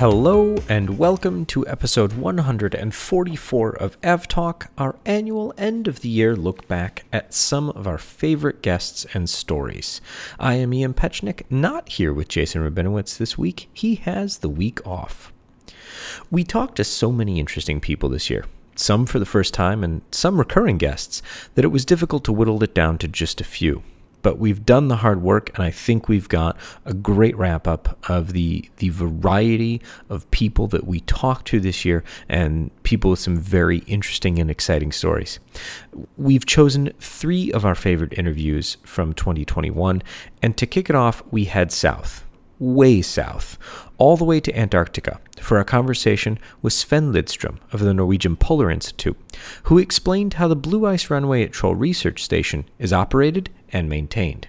Hello and welcome to episode 144 of Av Talk, our annual end of the year look back at some of our favorite guests and stories. I am Ian Petchenik, not here with Jason Rabinowitz this week. He has the week off. We talked to so many interesting people this year, some for the first time and some recurring guests, that it was difficult to whittle it down to just a few but we've done the hard work and I think we've got a great wrap up of the the variety of people that we talked to this year and people with some very interesting and exciting stories. We've chosen 3 of our favorite interviews from 2021 and to kick it off we head south way south, all the way to Antarctica, for a conversation with Sven Lidström of the Norwegian Polar Institute, who explained how the Blue Ice Runway at Troll Research Station is operated and maintained.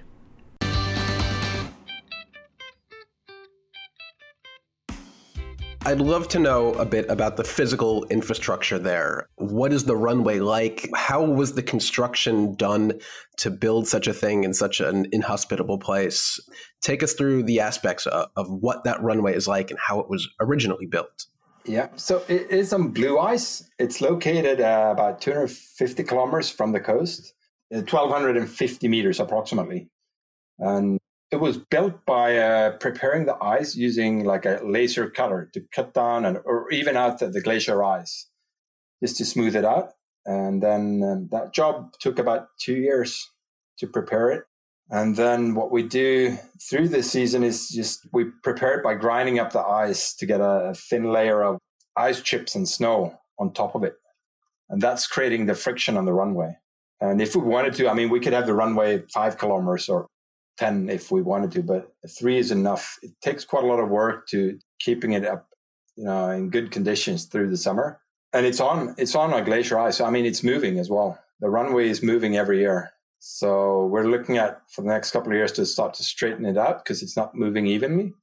I'd love to know a bit about the physical infrastructure there. What is the runway like? How was the construction done to build such a thing in such an inhospitable place? Take us through the aspects of, of what that runway is like and how it was originally built. Yeah, so it is on blue ice. It's located uh, about 250 kilometers from the coast, 1,250 uh, meters approximately. And it was built by uh, preparing the ice using like a laser cutter to cut down and or even out the, glacier ice just to smooth it out. And then um, that job took about two years to prepare it. And then what we do through the season is just we prepare it by grinding up the ice to get a thin layer of ice chips and snow on top of it. And that's creating the friction on the runway. And if we wanted to i mean we could have the runway five kilometers or 10 if we wanted to, but three is enough. It takes quite a lot of work to keeping it up, you know, in good conditions through the summer. And it's on, it's on a glacier ice. I mean, it's moving as well. The runway is moving every year. So we're looking at for the next couple of years to start to straighten it out because it's not moving evenly.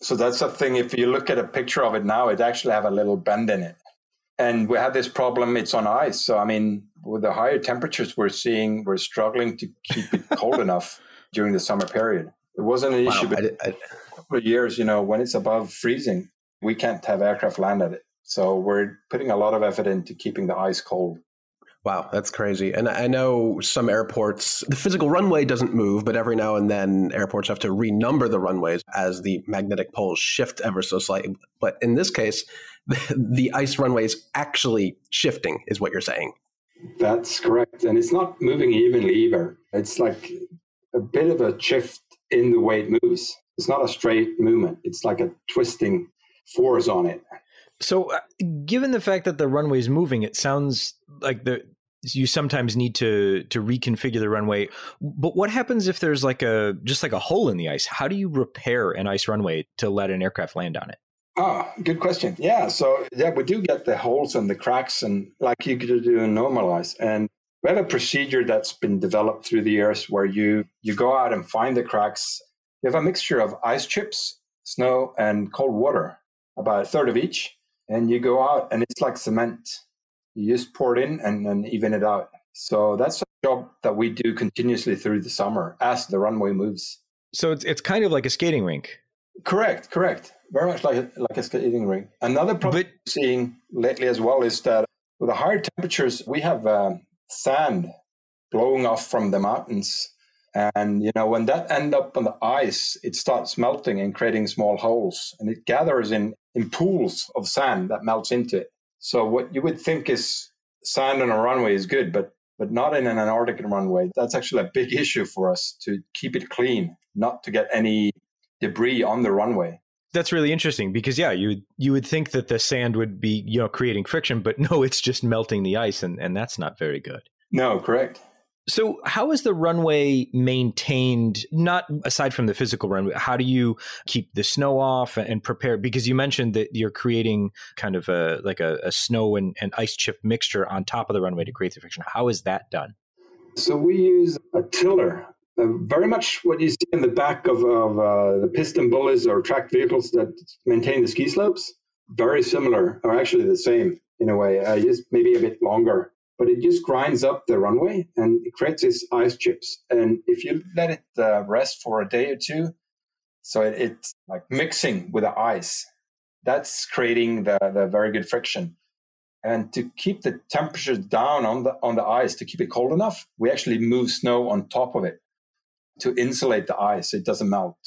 So that's the thing. If you look at a picture of it now, it actually have a little bend in it. And we have this problem. It's on ice. So I mean, with the higher temperatures we're seeing, we're struggling to keep it cold enough during the summer period. It wasn't an wow, issue, but I, I, a couple of years, you know, when it's above freezing, we can't have aircraft land at it. So we're putting a lot of effort into keeping the ice cold. Wow, that's crazy. And I know some airports, the physical runway doesn't move, but every now and then airports have to renumber the runways as the magnetic poles shift ever so slightly. But in this case, the, the ice runway is actually shifting, is what you're saying. That's correct. And it's not moving evenly either. It's like a bit of a shift in the way it moves. It's not a straight movement. It's like a twisting force on it. So, uh, given the fact that the runway is moving, it sounds like the you sometimes need to to reconfigure the runway. But what happens if there's like a just like a hole in the ice? How do you repair an ice runway to let an aircraft land on it? Oh, good question. Yeah, so yeah, we do get the holes and the cracks, and like you could do in normal ice. And we have a procedure that's been developed through the years where you you go out and find the cracks. You have a mixture of ice chips, snow, and cold water, about a third of each, and you go out and it's like cement. You just pour it in and then even it out. So that's a job that we do continuously through the summer as the runway moves. So it's it's kind of like a skating rink. Correct, correct. Very much like a, like a skating rink. Another problem but, seeing lately as well is that with the higher temperatures, we have uh, sand blowing off from the mountains. And you know, when that end up on the ice, it starts melting and creating small holes, and it gathers in in pools of sand that melts into it. So what you would think is sand on a runway is good, but but not in an Antarctic runway. That's actually a big issue for us to keep it clean, not to get any debris on the runway. That's really interesting because yeah, you would you would think that the sand would be you know creating friction, but no, it's just melting the ice, and and that's not very good. No, correct. So, how is the runway maintained? Not aside from the physical runway, how do you keep the snow off and prepare? Because you mentioned that you're creating kind of a like a, a snow and, and ice chip mixture on top of the runway to create the friction. How is that done? So we use a tiller uh, very much what you see in the back of, of uh, the PistenBullies or tracked vehicles that maintain the ski slopes. Very similar, or actually the same in a way, uh, just maybe a bit longer. But it just grinds up the runway and it creates these ice chips. And if you let it uh, rest for a day or two, so it, it's like mixing with the ice. that's creating the, the very good friction. And to keep the temperature down on the on the ice, to keep it cold enough, we actually move snow on top of it to insulate the ice it doesn't melt.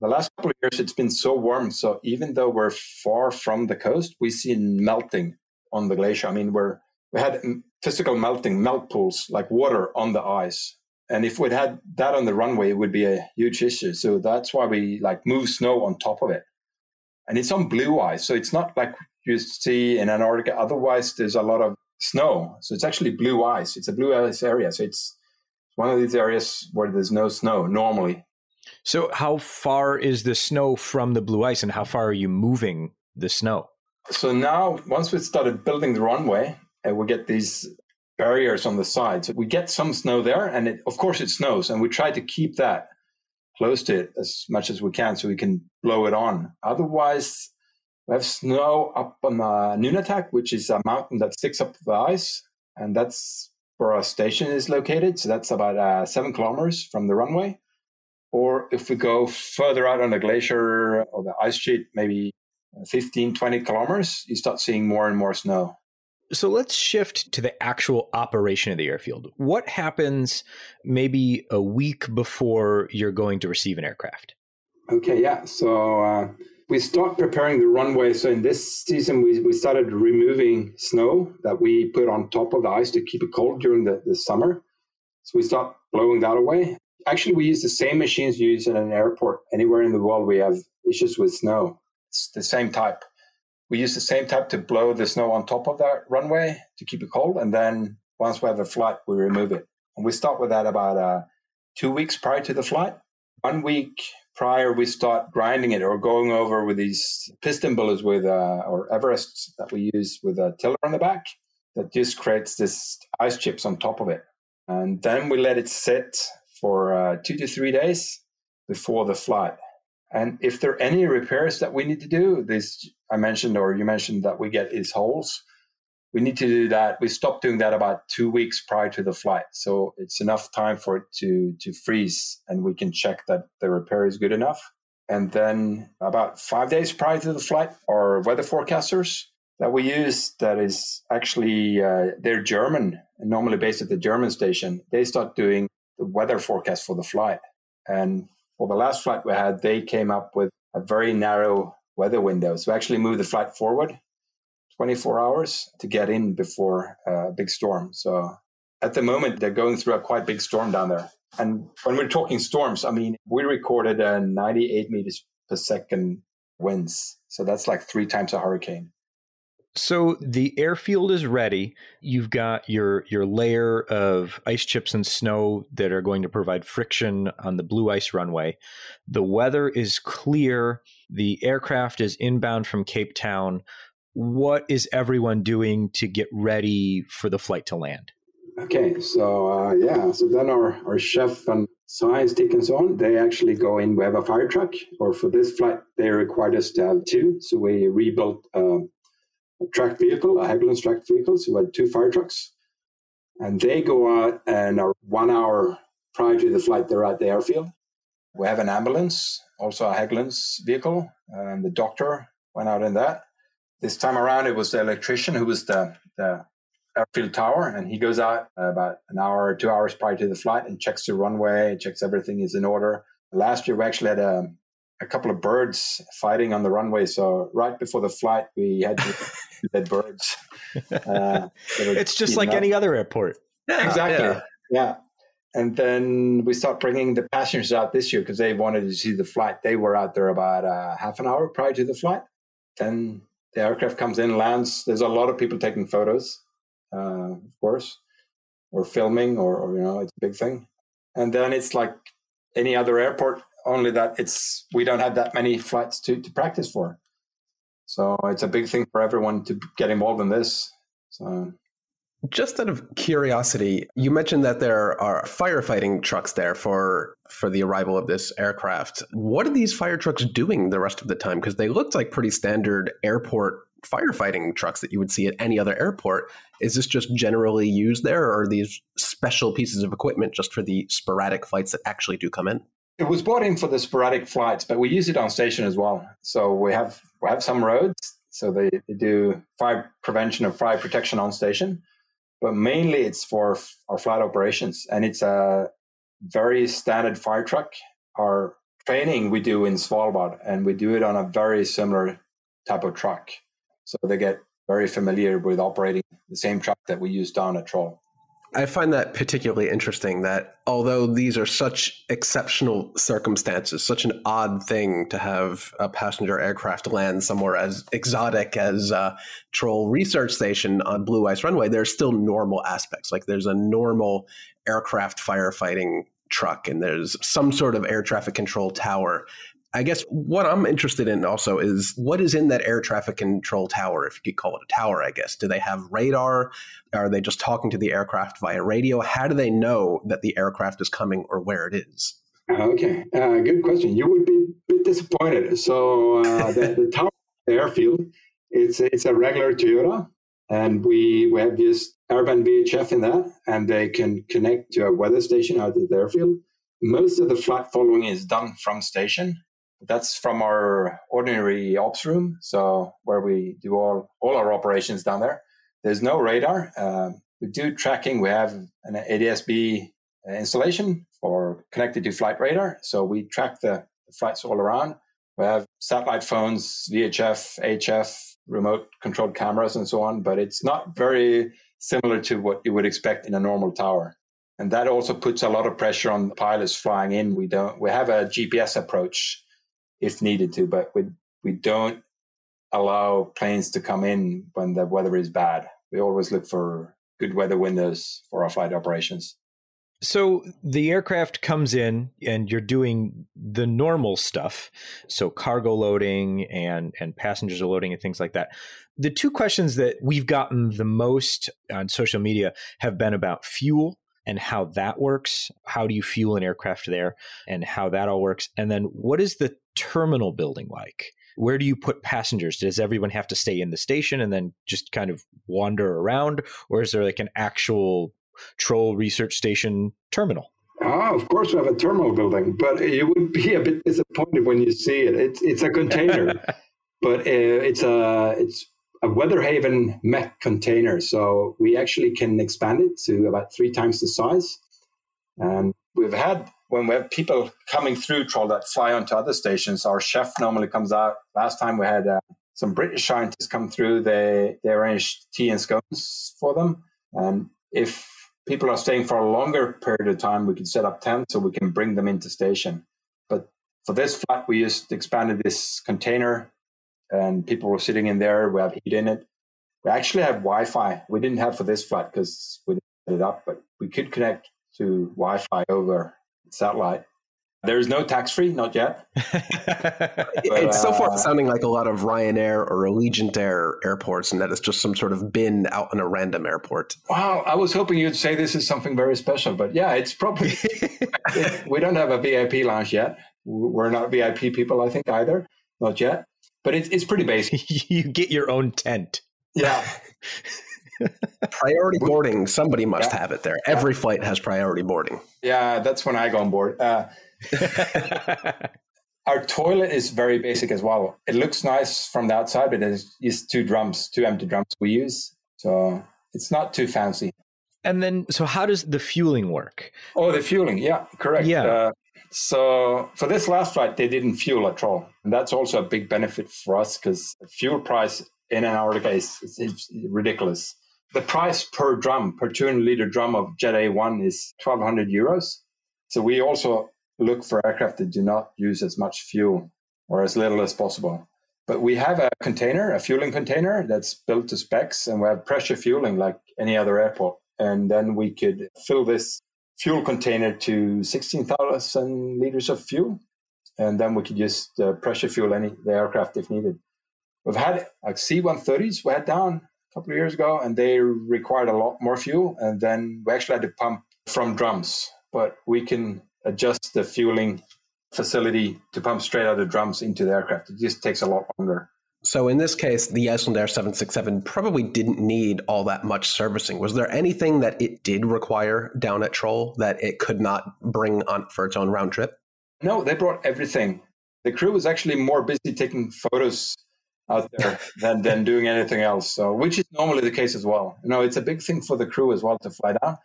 The last couple of years, it's been so warm. So even though we're far from the coast, we see melting on the glacier. I mean, we're we had physical melting, melt pools like water on the ice. And if we'd had that on the runway, it would be a huge issue. So that's why we like move snow on top of it. And it's on blue ice. So it's not like you see in Antarctica. Otherwise, there's a lot of snow. So it's actually blue ice. It's a blue ice area. So it's one of these areas where there's no snow normally. So how far is the snow from the blue ice and how far are you moving the snow? So now, once we started building the runway, uh, we get these barriers on the sides. We get some snow there, and it, of course it snows, and we try to keep that close to it as much as we can so we can blow it on. Otherwise, we have snow up on the Nunatak, which is a mountain that sticks up the ice, and that's where our station is located. So that's about uh, seven kilometers from the runway. Or if we go further out on the glacier or the ice sheet, maybe 15, 20 kilometers, you start seeing more and more snow. So let's shift to the actual operation of the airfield. What happens maybe a week before you're going to receive an aircraft? Okay, yeah. So uh, we start preparing the runway. So in this season, we, we started removing snow that we put on top of the ice to keep it cold during the, the summer. So we start blowing that away. Actually, we use the same machines used in an airport anywhere in the world. We have issues with snow. It's the same type we use the same type to blow the snow on top of that runway to keep it cold. And then once we have a flight, we remove it. And we start with that about uh, two weeks prior to the flight. One week prior, we start grinding it or going over with these PistenBullys with, uh, or Everests that we use with a tiller on the back that just creates this ice chips on top of it. And then we let it sit for uh, two to three days before the flight. And if there are any repairs that we need to do, this I mentioned or you mentioned that we get is holes. We need to do that. We stop doing that about two weeks prior to the flight. So it's enough time for it to, to freeze and we can check that the repair is good enough. And then about five days prior to the flight, our weather forecasters that we use that is actually uh, they're German normally based at the German station. They start doing the weather forecast for the flight. And for the last flight we had, they came up with a very narrow weather window. So actually move the flight forward 24 hours to get in before a big storm. So at the moment, they're going through a quite big storm down there. And when we're talking storms, I mean, we recorded a 98 meters per second winds. So that's like three times a hurricane. So the airfield is ready. You've got your your layer of ice chips and snow that are going to provide friction on the blue ice runway. The weather is clear. The aircraft is inbound from Cape Town. What is everyone doing to get ready for the flight to land? Okay, so uh, yeah, so then our, our chef and science tech and so on, they actually go in. We have a fire truck, or for this flight, they required us to have two. So we rebuilt uh, a tracked vehicle, a Hägglunds tracked vehicle. So we had two fire trucks. And they go out and are one hour prior to the flight, they're at the airfield. We have an ambulance, also a Hägglunds vehicle, and the doctor went out in that. This time around, it was the electrician who was the, the airfield tower, and he goes out about an hour or two hours prior to the flight and checks the runway, checks everything is in order. Last year, we actually had a, a couple of birds fighting on the runway. So right before the flight, we had dead birds. Uh, it's just like up. any other airport. Yeah, exactly. Yeah. yeah. And then we start bringing the passengers out this year because they wanted to see the flight. They were out there about uh, half an hour prior to the flight. Then the aircraft comes in, lands. There's a lot of people taking photos, uh, of course, or filming, or, or you know, it's a big thing. And then it's like any other airport only that it's we don't have that many flights to, to practice for. So it's a big thing for everyone to get involved in this. So just out of curiosity, you mentioned that there are firefighting trucks there for for the arrival of this aircraft. What are these fire trucks doing the rest of the time? Because they looked like pretty standard airport firefighting trucks that you would see at any other airport. Is this just generally used there, or are these special pieces of equipment just for the sporadic flights that actually do come in? It was brought in for the sporadic flights, but we use it on station as well. So we have we have some roads. So they, they do fire prevention and fire protection on station, but mainly it's for our flight operations, and it's a very standard fire truck. Our training we do in Svalbard, and we do it on a very similar type of truck. So they get very familiar with operating the same truck that we use down at Troll. I find that particularly interesting that although these are such exceptional circumstances, such an odd thing to have a passenger aircraft land somewhere as exotic as Troll Research Station on Blue Ice Runway, there's still normal aspects. Like there's a normal aircraft firefighting truck and there's some sort of air traffic control tower I guess what I'm interested in also is what is in that air traffic control tower, if you could call it a tower, I guess. Do they have radar? Are they just talking to the aircraft via radio? How do they know that the aircraft is coming or where it is? Okay, uh, good question. You would be a bit disappointed. So uh, the, the tower airfield, it's it's a regular Toyota, and we we have this urban VHF in that, and they can connect to a weather station out at the airfield. Most of the flight following is done from station, that's from our ordinary ops room, so where we do all all our operations down there. There's no radar. Um, we do tracking. We have an ADSB installation for connected to flight radar, so we track the, flights all around. We have satellite phones, VHF, HF, remote controlled cameras, and so on. But it's not very similar to what you would expect in a normal tower and that also puts a lot of pressure on the pilots flying in. We don't. We have a GPS approach if needed to, but we we don't allow planes to come in when the weather is bad. We always look for good weather windows for our flight operations. So the aircraft comes in and you're doing the normal stuff. So cargo loading and and passengers are loading and things like that. The two questions that we've gotten the most on social media have been about fuel and how that works. How do you fuel an aircraft there and how that all works? And then what is the terminal building like? Where do you put passengers? Does everyone have to stay in the station and then just kind of wander around? Or is there like an actual Troll research station terminal? Ah, of course we have a terminal building, but you would be a bit disappointed when you see it. It's it's a container, but uh, it's a it's a Weatherhaven MECC container. So we actually can expand it to about three times the size. And we've had, when we have people coming through Troll that fly onto other stations, our chef normally comes out. Last time we had uh, some British scientists come through, they, they arranged tea and scones for them. And if people are staying for a longer period of time, we can set up tents so we can bring them into station. But for this flight, we just expanded this container and people were sitting in there. We have heat in it. We actually have Wi-Fi. We didn't have for this flight because we didn't set it up, but we could connect to Wi-Fi over satellite. There is no tax free, not yet. but, it's so far uh, sounding like a lot of Ryanair or Allegiant Air airports, and that it's just some sort of bin out in a random airport. Wow, I was hoping you'd say this is something very special, but yeah, it's probably. we don't have a VIP lounge yet. We're not VIP people, I think, either, not yet but it's it's pretty basic. you get your own tent. Yeah. Priority boarding. Somebody must yeah. have it there. Every yeah. flight has priority boarding. Yeah, that's when I go on board. Uh, our toilet is very basic as well. It looks nice from the outside, but it's just two drums, two empty drums we use. So it's not too fancy. And then, so how does the fueling work? Oh, the fueling. Yeah, correct. Yeah. Uh, so for this last flight, they didn't fuel at all. And that's also a big benefit for us because fuel price in Antarctica is, is ridiculous. The price per drum, per 200 liter drum of Jet A1 is 1200 euros. So we also look for aircraft that do not use as much fuel or as little as possible. But we have a container, a fueling container that's built to specs, and we have pressure fueling like any other airport. And then we could fill this fuel container to 16,000 liters of fuel. And then we could just uh, pressure fuel any the aircraft if needed. We've had like C-130s we had down a couple of years ago, and they required a lot more fuel. And then we actually had to pump from drums, but we can adjust the fueling facility to pump straight out of drums into the aircraft. It just takes a lot longer. So in this case, the Icelandair 767 probably didn't need all that much servicing. Was there anything that it did require down at Troll that it could not bring on for its own round trip? No, they brought everything. The crew was actually more busy taking photos out there than, than doing anything else. So, which is normally the case as well. You know, it's a big thing for the crew as well to fly down.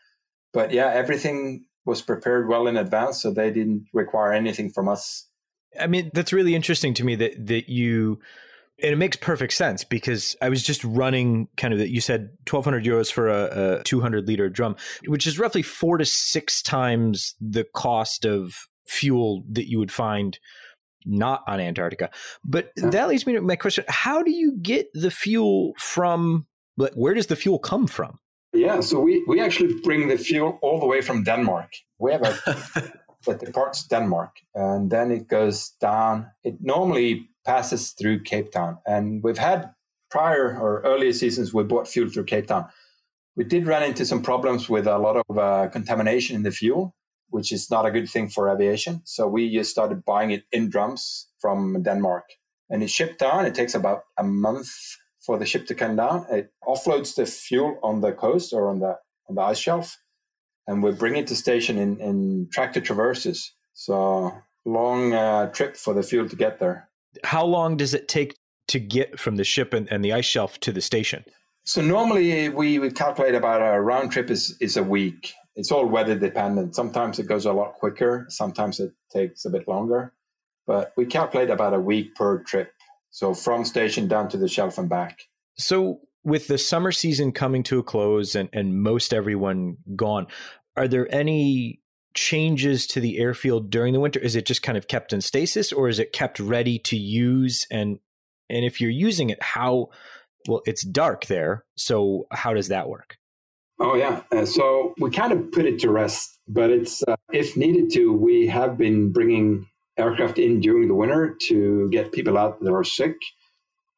But yeah, everything was prepared well in advance, so they didn't require anything from us. I mean, that's really interesting to me that that you and it makes perfect sense because I was just running kind of that you said 1200 euros for a, a 200 liter drum, which is roughly four to six times the cost of fuel that you would find not on Antarctica. But that leads me to my question how do you get the fuel from, but where does the fuel come from? Yeah, so we, we actually bring the fuel all the way from Denmark. We have a that departs Denmark and then it goes down. It normally passes through Cape Town. And we've had prior or earlier seasons, we bought fuel through Cape Town. We did run into some problems with a lot of uh, contamination in the fuel, which is not a good thing for aviation. So we just started buying it in drums from Denmark. And it's shipped down. It takes about a month for the ship to come down. It offloads the fuel on the coast or on the on the ice shelf, and we bring it to station in, in tractor traverses. So long uh, trip for the fuel to get there. How long does it take to get from the ship and, and the ice shelf to the station? So normally we would calculate about a round trip is, is a week. It's all weather dependent. Sometimes it goes a lot quicker. Sometimes it takes a bit longer, but we calculate about a week per trip. So from station down to the shelf and back. So with the summer season coming to a close and, and most everyone gone, are there any changes to the airfield during the winter? Is it just kind of kept in stasis or is it kept ready to use? And and if you're using it, how well it's dark there. So how does that work? Oh yeah. Uh, so we kind of put it to rest, but it's uh, if needed to, we have been bringing aircraft in during the winter to get people out that are sick.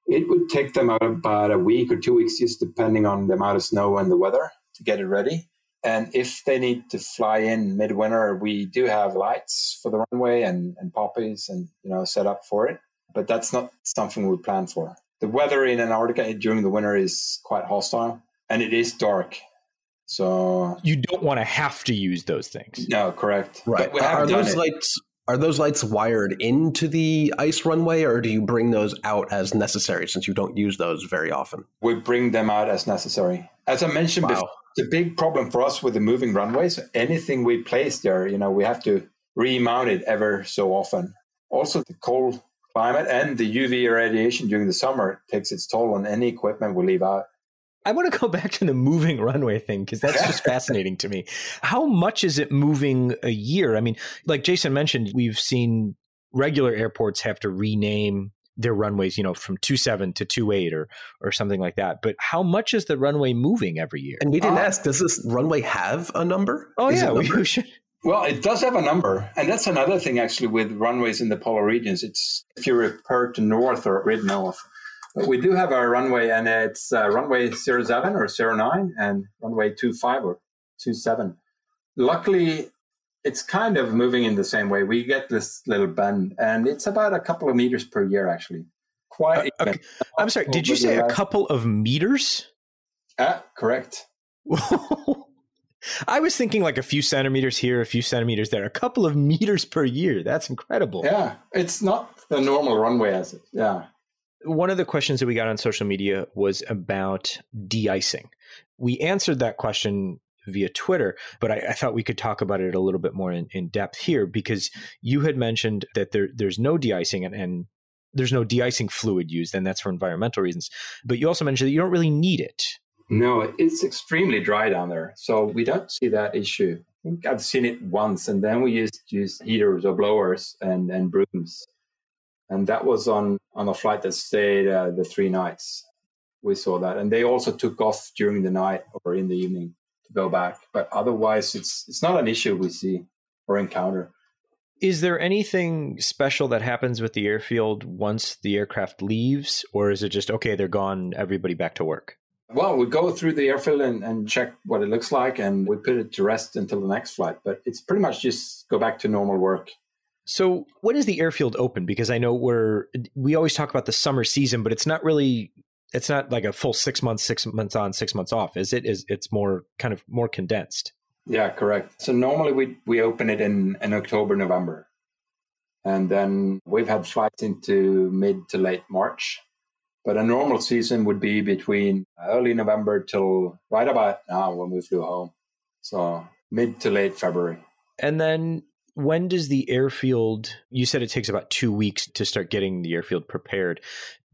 It would take them about a week or two weeks, just depending on the amount of snow and the weather, to get it ready. And if they need to fly in midwinter, we do have lights for the runway and, and poppies and you know set up for it. But that's not something we plan for. The weather in Antarctica during the winter is quite hostile and it is dark. So you don't want to have to use those things. No, correct. Right. Are those it. lights are those lights wired into the ice runway or do you bring those out as necessary since you don't use those very often? We bring them out as necessary. As I mentioned wow. before, the big problem for us with the moving runways. Anything we place there, you know, we have to remount it ever so often. Also, the cold climate and the UV radiation during the summer takes its toll on any equipment we leave out. I want to go back to the moving runway thing because that's just fascinating to me. How much is it moving a year? I mean, like Jason mentioned, we've seen regular airports have to rename their runways, you know, from two seven to two eight or or something like that. But how much is the runway moving every year? And we didn't uh, ask, does this runway have a number? Oh is yeah, we should. Well, it does have a number, and that's another thing actually with runways in the polar regions. It's if you refer to north or grid north, but we do have our runway, and it's uh, runway 07 or 09 and runway 25 or 27. Luckily, it's kind of moving in the same way. We get this little bend, and it's about a couple of meters per year, actually. Quite. Uh, okay. I'm sorry. Did you say a couple of meters? Ah, correct. I was thinking like a few centimeters here, a few centimeters there, a couple of meters per year. That's incredible. Yeah, it's not the normal runway as it. Yeah. One of the questions that we got on social media was about de-icing. We answered that question via Twitter, but I, I, thought we could talk about it a little bit more in, in depth here because you had mentioned that there there's no de-icing and, and there's no de-icing fluid used, and that's for environmental reasons. But you also mentioned that you don't really need it. No, it's extremely dry down there, so we don't see that issue. I think I've seen it once, and then we used use heaters or blowers and, and brooms, and that was on on a flight that stayed uh, the three nights. We saw that, and they also took off during the night or in the evening to go back. But otherwise, it's it's not an issue we see or encounter. Is there anything special that happens with the airfield once the aircraft leaves, or is it just okay? They're gone. Everybody back to work. Well, we go through the airfield and, and check what it looks like, and we put it to rest until the next flight. But it's pretty much just go back to normal work. So, when is the airfield open? Because I know we're we always talk about the summer season, but it's not really it's not like a full six months, six months on, six months off, is it? Is it's more kind of more condensed? Yeah, correct. So normally we we open it in in October, November. And then we've had flights into mid to late March. But a normal season would be between early November till right about now when we flew home. So mid to late February. And then when does the airfield you said it takes about two weeks to start getting the airfield prepared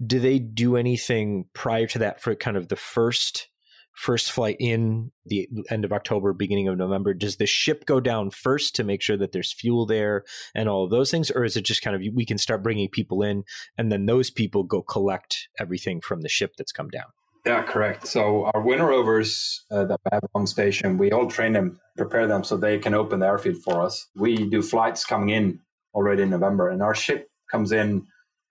do they do anything prior to that for kind of the first first flight in the end of October, beginning of November, does the ship go down first to make sure that there's fuel there and all of those things? Or is it just kind of we can start bringing people in and then those people go collect everything from the ship that's come down? Yeah, correct. So our winter rovers uh, that we have on station, we all train them, prepare them so they can open the airfield for us. We do flights coming in already in November, and our ship comes in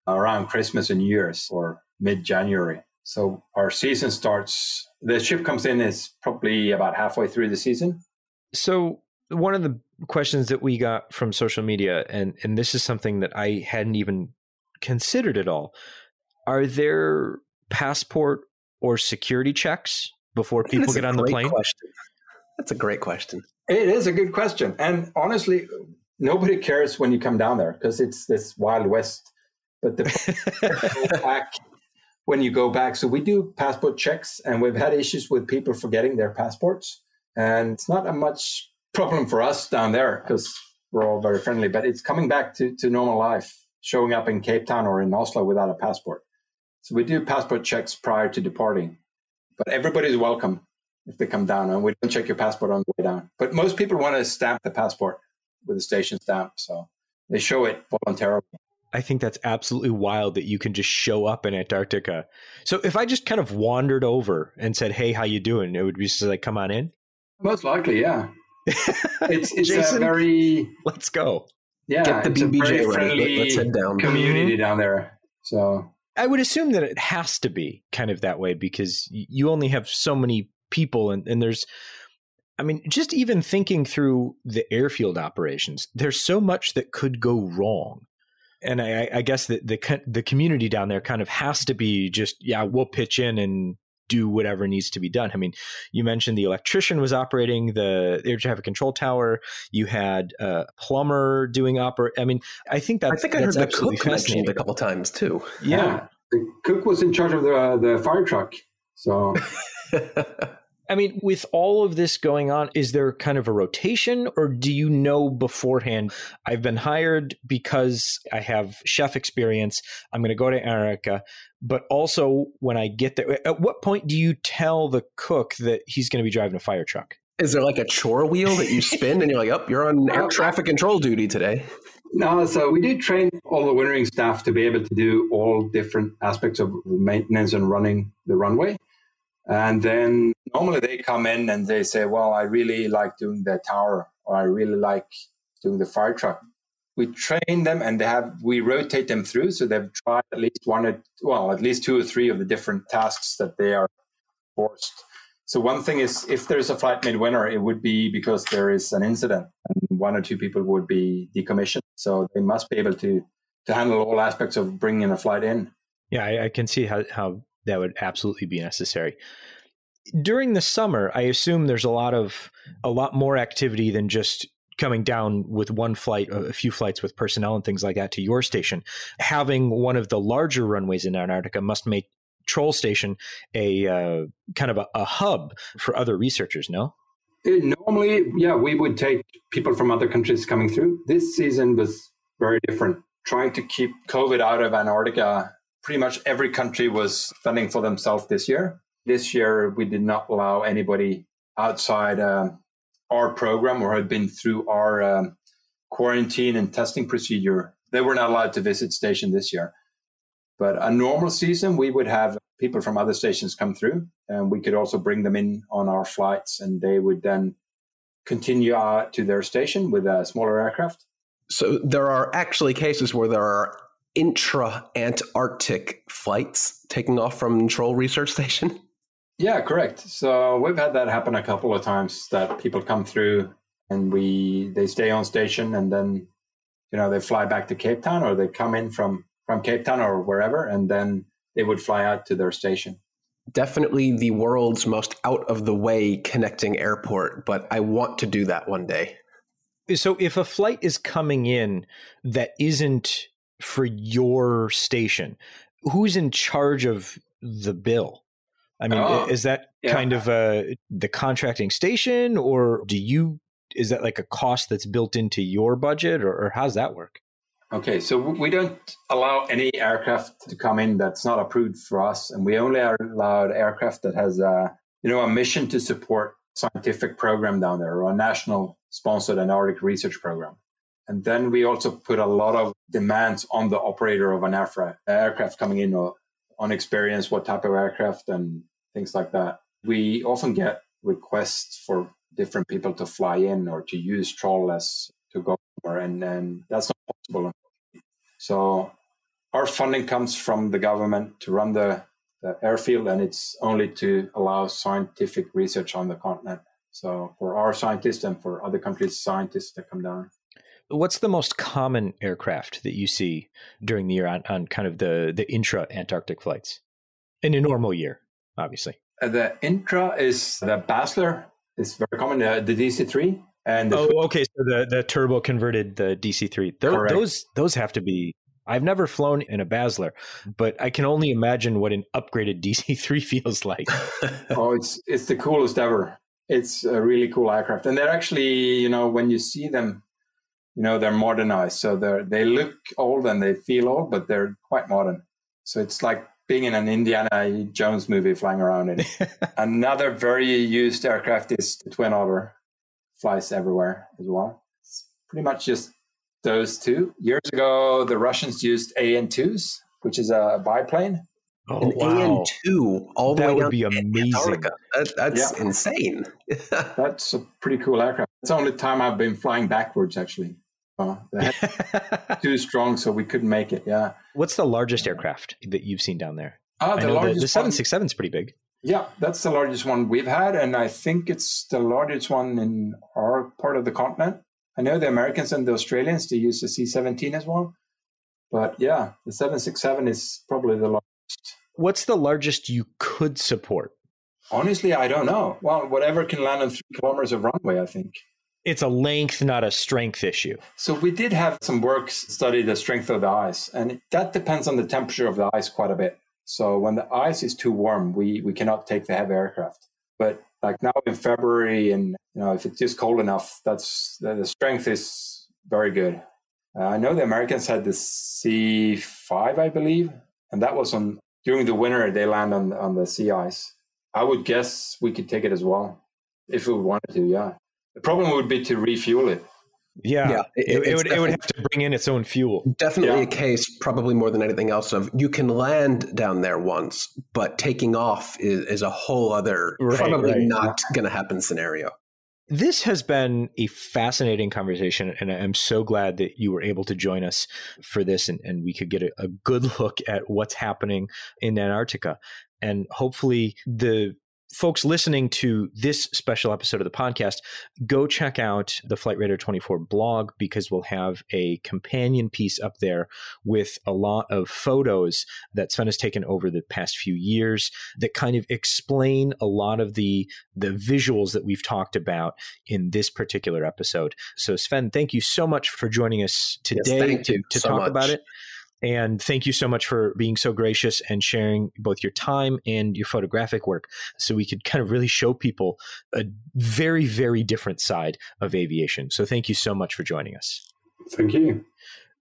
around Christmas and New Year's or mid January. So our season starts, the ship comes in is probably about halfway through the season. So one of the questions that we got from social media, and, and this is something that I hadn't even considered at all. Are there passport or security checks before people get on the plane? Question. That's a great question. It is a good question. And honestly, nobody cares when you come down there because it's this wild west. But the back when you go back. So we do passport checks, and we've had issues with people forgetting their passports. And it's not a much problem for us down there because we're all very friendly, but it's coming back to, to normal life, showing up in Cape Town or in Oslo without a passport. So we do passport checks prior to departing, but everybody's welcome if they come down and we don't check your passport on the way down. But most people want to stamp the passport with a station stamp. So they show it voluntarily. I think that's absolutely wild that you can just show up in Antarctica. So if I just kind of wandered over and said, "Hey, how you doing?" It would be just like, "Come on in." Most likely, yeah. it's it's Jason, a very let's go. Yeah, get the BBJ ready. Let's head down. Community mm-hmm. down there. So I would assume that it has to be kind of that way because you only have so many people, and, and there's I mean, just even thinking through the airfield operations, there's so much that could go wrong. And I, I guess the, the the community down there kind of has to be just yeah we'll pitch in and do whatever needs to be done. I mean, you mentioned the electrician was operating the air traffic control tower. You had a plumber doing oper. I mean, I think that I think I heard the cook mentioned a couple times too. Yeah. yeah. the cook was in charge of the uh, the fire truck. So I mean, with all of this going on, is there kind of a rotation or do you know beforehand? I've been hired because I have chef experience. I'm going to go to Antarctica. But also, when I get there, at what point do you tell the cook that he's going to be driving a fire truck? Is there like a chore wheel that you spin and you're like, oh, you're on air traffic control duty today? No, so we do train all the wintering staff to be able to do all different aspects of maintenance and running the runway. And then normally they come in and they say, Well, I really like doing the tower or I really like doing the fire truck. We train them and they have we rotate them through so they've tried at least one or well, at least two or three of the different tasks that they are forced. So one thing is if there's a flight midwinter, it would be because there is an incident and one or two people would be decommissioned. So they must be able to to handle all aspects of bringing a flight in. Yeah, I, I can see how, how that would absolutely be necessary. During the summer, I assume there's a lot of a lot more activity than just coming down with one flight, a few flights with personnel and things like that to your station. Having one of the larger runways in Antarctica must make Troll Station a uh, kind of a, a, hub for other researchers. No. Uh, normally, yeah, we would take people from other countries coming through. This season was very different. Trying to keep COVID out of Antarctica pretty much every country was fending for themselves this year. This year, we did not allow anybody outside uh, our program or had been through our um, quarantine and testing procedure. They were not allowed to visit station this year. But a normal season, we would have people from other stations come through, and we could also bring them in on our flights, and they would then continue uh, to their station with a smaller aircraft. So there are actually cases where there are intra Antarctic flights taking off from Troll Research Station? Yeah, correct. So we've had that happen a couple of times that people come through and we they stay on station and then you know they fly back to Cape Town or they come in from from Cape Town or wherever and then they would fly out to their station. Definitely the world's most out of the way connecting airport, but I want to do that one day. So if a flight is coming in that isn't for your station, who's in charge of the bill? I mean, oh, is that yeah. kind of uh, the contracting station, or do you? Is that like a cost that's built into your budget, or, or how's that work? Okay, so we don't allow any aircraft to come in that's not approved for us, and we only are allowed aircraft that has a you know a mission to support scientific program down there or a national sponsored Antarctic research program. And then we also put a lot of demands on the operator of an aircraft coming in or on experience, what type of aircraft and things like that. We often get requests for different people to fly in or to use trawlers to go somewhere, and, and that's not possible. So our funding comes from the government to run the, the airfield, and it's only to allow scientific research on the continent. So for our scientists and for other countries' scientists to come down. What's the most common aircraft that you see during the year on, on kind of the, the intra Antarctic flights in a normal year, obviously? Uh, the intra is the Basler. It's very common, uh, the DC 3. And oh, okay. So the, the turbo converted the DC 3. Those, those, those have to be I've never flown in a Basler, but I can only imagine what an upgraded DC three feels like. oh, it's it's the coolest ever. It's a really cool aircraft, and they're actually, you know, when you see them you know they're modernized so they they look old and they feel old but they're quite modern so it's like being in an indiana jones movie flying around in another very used aircraft is the twin otter flies everywhere as well it's pretty much just those two years ago the russians used an2s which is a biplane Oh, an wow. AN2 all the that way would be amazing. That, that's yeah. insane. that's a pretty cool aircraft. It's the only time I've been flying backwards, actually. Oh, too strong, so we couldn't make it. Yeah. What's the largest aircraft that you've seen down there? Oh, the largest. The seven six seven is pretty big. Yeah, that's the largest one we've had, and I think it's the largest one in our part of the continent. I know the Americans and the Australians they use the C seventeen as well, but yeah, the seven six seven is probably the largest. What's the largest you could support? Honestly, I don't know. Well, whatever can land on three kilometers of runway, I think it's a length, not a strength issue. So we did have some work study the strength of the ice, and that depends on the temperature of the ice quite a bit. So when the ice is too warm, we we cannot take the heavy aircraft. But like now in February, and you know if it's just cold enough, that's the, strength is very good. Uh, I know the Americans had the C five, I believe, and that was on during the winter. They land on on the sea ice. I would guess we could take it as well if we wanted to. Yeah. The problem would be to refuel it. Yeah, yeah it, it would it would have to bring in its own fuel. Definitely yeah. a case, probably more than anything else, of you can land down there once, but taking off is, is a whole other, right, probably right. not going to happen scenario. This has been a fascinating conversation, and I'm so glad that you were able to join us for this, and, and we could get a, a good look at what's happening in Antarctica. And hopefully, the folks listening to this special episode of the podcast, go check out the Flight Radar 24 blog because we'll have a companion piece up there with a lot of photos that Sven has taken over the past few years that kind of explain a lot of the the visuals that we've talked about in this particular episode. So Sven, thank you so much for joining us today yes, to, to so talk much. about it. And thank you so much for being so gracious and sharing both your time and your photographic work so we could kind of really show people a very, very different side of aviation. So thank you so much for joining us. Thank you.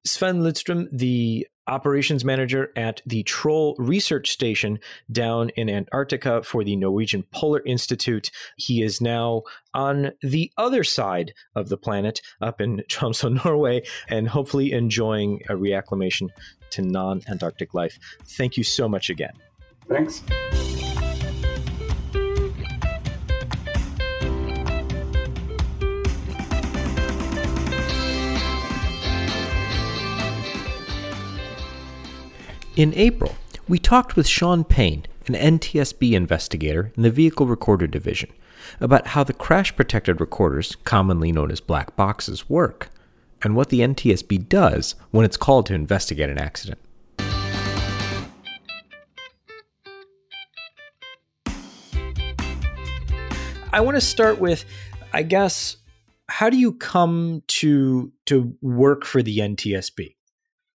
Sven Lidström, the operations manager at the Troll Research Station down in Antarctica for the Norwegian Polar Institute. He is now on the other side of the planet, up in Tromsø, Norway, and hopefully enjoying a reacclimation to non Antarctic life. Thank you so much again. Thanks. In April, we talked with Sean Payne, an NTSB investigator in the Vehicle Recorder Division, about how the crash protected recorders, commonly known as black boxes, work, and what the NTSB does when it's called to investigate an accident. I want to start with, I guess, how do you come to to work for the NTSB?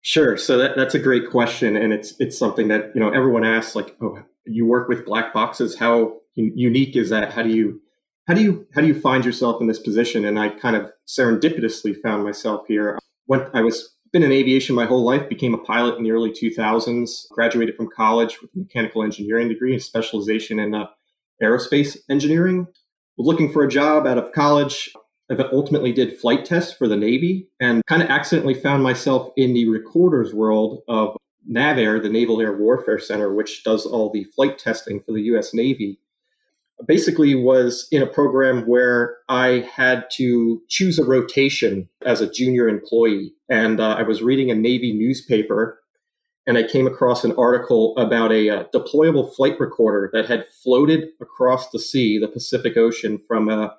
Sure. So that, that's a great question, and it's it's something that you know everyone asks. Like, oh, you work with black boxes. How unique is that? How do you how do you how do you find yourself in this position? And I kind of serendipitously found myself here. When I was been in aviation my whole life, became a pilot in the early 2000s, graduated from college with a mechanical engineering degree and specialization in uh, aerospace engineering. Was looking for a job out of college. I ultimately did flight tests for the Navy and kind of accidentally found myself in the recorders world of NAVAIR, the Naval Air Warfare Center, which does all the flight testing for the US Navy basically was in a program where I had to choose a rotation as a junior employee. And uh, I was reading a Navy newspaper and I came across an article about a uh, deployable flight recorder that had floated across the sea, the Pacific Ocean, from a, uh,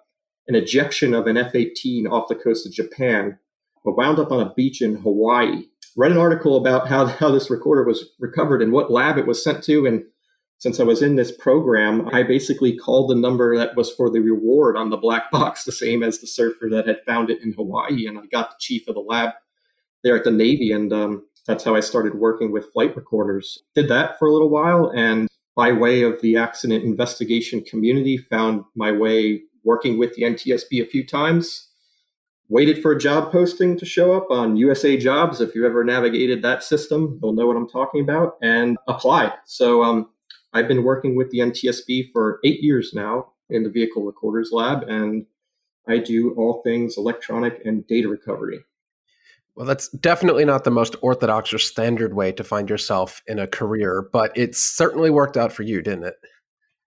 an ejection of an F 18 off the coast of Japan, but wound up on a beach in Hawaii. Read an article about how, how this recorder was recovered and what lab it was sent to, and since I was in this program, I basically called the number that was for the reward on the black box the same as the surfer that had found it in Hawaii. And I got the chief of the lab there at the Navy. And um, that's how I started working with flight recorders. Did that for a little while. And by way of the accident investigation community, found my way working with the NTSB a few times. Waited for a job posting to show up on USA Jobs. If you've ever navigated that system, you'll know what I'm talking about, and applied. So um, I've been working with the NTSB for eight years now in the Vehicle Recorders Lab, and I do all things electronic and data recovery. Well, that's definitely not the most orthodox or standard way to find yourself in a career, but it certainly worked out for you, didn't it?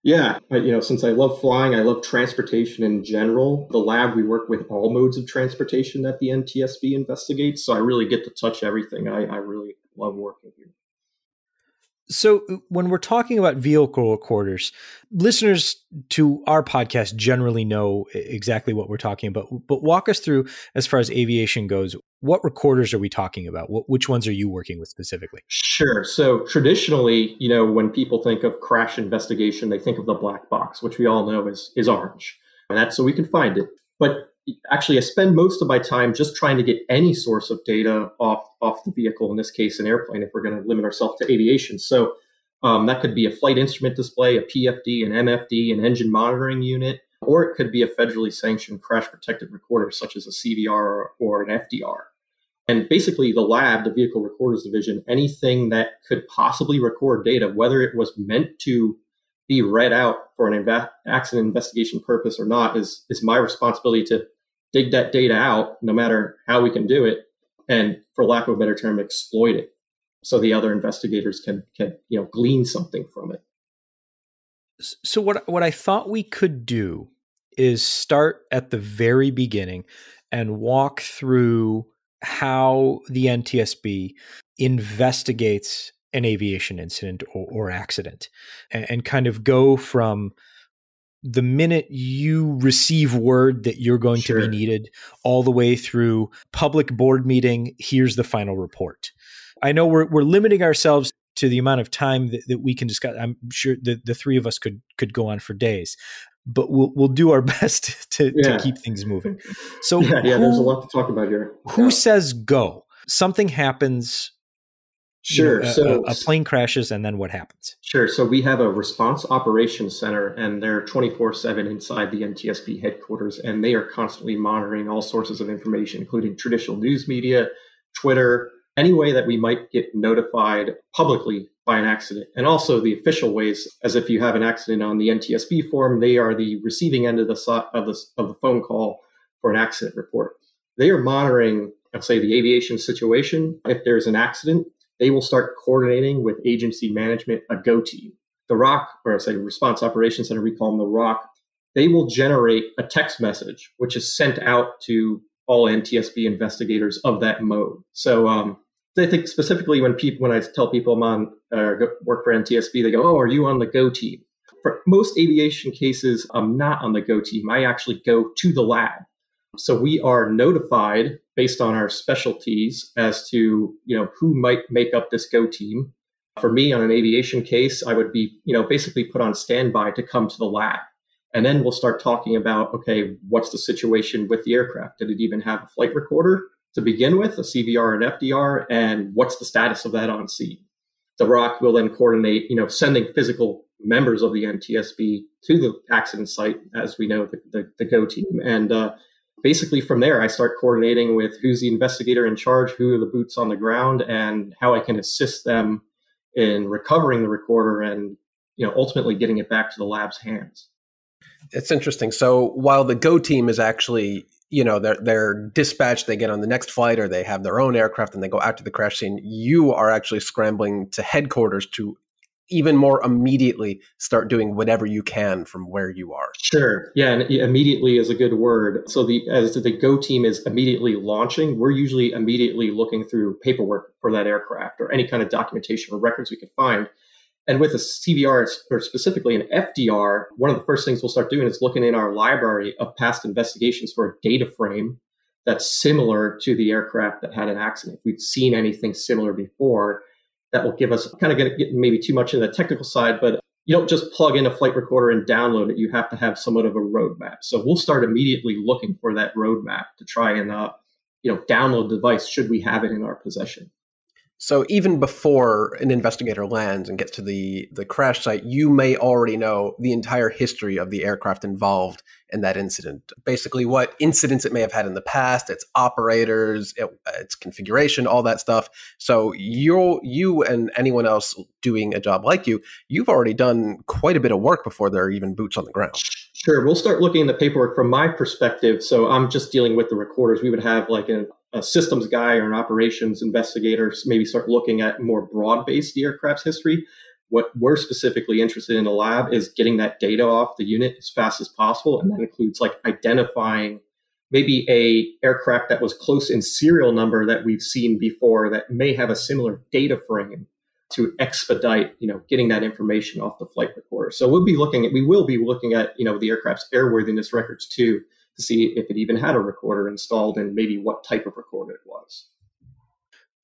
Yeah, you know, since I love flying, I love transportation in general. The lab we work with all modes of transportation that the NTSB investigates, so I really get to touch everything. I, I really love working here. So, uh, when we're talking about vehicle recorders, listeners to our podcast generally know exactly what we're talking about. But walk us through, as far as aviation goes, what recorders are we talking about? Which ones are you working with specifically? Sure. So, traditionally, you know, when people think of crash investigation, they think of the black box, which we all know is, is orange. And that's so we can find it. But actually I spend most of my time just trying to get any source of data off off the vehicle. In this case, an airplane. If we're going to limit ourselves to aviation, so um, that could be a flight instrument display, a PFD, an MFD, an engine monitoring unit, or it could be a federally sanctioned crash protected recorder, such as a CVR or, an FDR. And basically, the lab, the Vehicle Recorders Division, anything that could possibly record data, whether it was meant to be read out for an inv- accident investigation purpose or not, is is my responsibility to dig that data out, no matter how we can do it, and for lack of a better term, exploit it, so the other investigators can can you know glean something from it. So what what I thought we could do is start at the very beginning and walk through how the NTSB investigates an aviation incident or, or accident and, and, kind of go from the minute you receive word that you're going sure. to be needed all the way through public board meeting here's the final report i know we're, we're limiting ourselves to the amount of time that, that we can discuss i'm sure the, the three of us could could go on for days but we'll we'll do our best to, yeah. to keep things moving so yeah, yeah who, there's a lot to talk about here who yeah. says go something happens Sure. You know, so a, a, plane crashes, and then what happens? Sure. So we have a response operations center, and they're 24 7 inside the NTSB headquarters, and they are constantly monitoring all sources of information, including traditional news media, Twitter, any way that we might get notified publicly by an accident, and also the official ways, as if you have an accident on the NTSB form, they are the receiving end of the of the, of the phone call for an accident report. They are monitoring, let's say, the aviation situation. If there's an accident, they will start coordinating with agency management, a go team. The ROC, or I say Response Operations Center, we call them the ROC, they will generate a text message, which is sent out to all NTSB investigators of that mode. So um, I think specifically when people, when I tell people I'm on uh, work for NTSB, they go, "Oh, are you on the Go team?" For most aviation cases, I'm not on the Go team. I actually go to the lab. So we are notified based on our specialties as to you know who might make up this go team for me on an aviation case i would be you know basically put on standby to come to the lab And then we'll start talking about okay, what's the situation with the aircraft? Did it even have a flight recorder to begin with, a CVR and FDR? And what's the status of that on scene? The ROC will then coordinate, you know, sending physical members of the NTSB to the accident site, as we know, the, the, the GO team. And uh, basically from there, I start coordinating with who's the investigator in charge, who are the boots on the ground, and how I can assist them in recovering the recorder and you know ultimately getting it back to the lab's hands. It's interesting. So while the Go team is actually you know they're they're dispatched they get on the next flight or they have their own aircraft and they go out to the crash scene you are actually scrambling to headquarters to even more immediately start doing whatever you can from where you are. Sure. Yeah, and immediately is a good word. So the as the Go team is immediately launching, we're usually immediately looking through paperwork for that aircraft or any kind of documentation or records we can find. And with a CVR or specifically an FDR, one of the first things we'll start doing is looking in our library of past investigations for a data frame that's similar to the aircraft that had an accident. If we've seen anything similar before, that will give us kind of get, get maybe too much in the technical side, but you don't just plug in a flight recorder and download it. You have to have somewhat of a roadmap. So we'll start immediately looking for that roadmap to try and uh, you know download the device should we have it in our possession. So even before an investigator lands and gets to the the crash site, you may already know the entire history of the aircraft involved in that incident. Basically, what incidents it may have had in the past, its operators, it, its configuration, all that stuff. So you you and anyone else doing a job like you, you've already done quite a bit of work before there are even boots on the ground. Sure, we'll start looking at the paperwork from my perspective. So I'm just dealing with the recorders. We would have like an a systems guy or an operations investigator maybe start looking at more broad based aircraft's history. What we're specifically interested in the lab is getting that data off the unit as fast as possible. And that includes like identifying maybe a aircraft that was close in serial number that we've seen before that may have a similar data frame to expedite, you know, getting that information off the flight recorder. So we'll be looking at, we will be looking at, you know, the aircraft's airworthiness records too to see if it even had a recorder installed and maybe what type of recorder it was.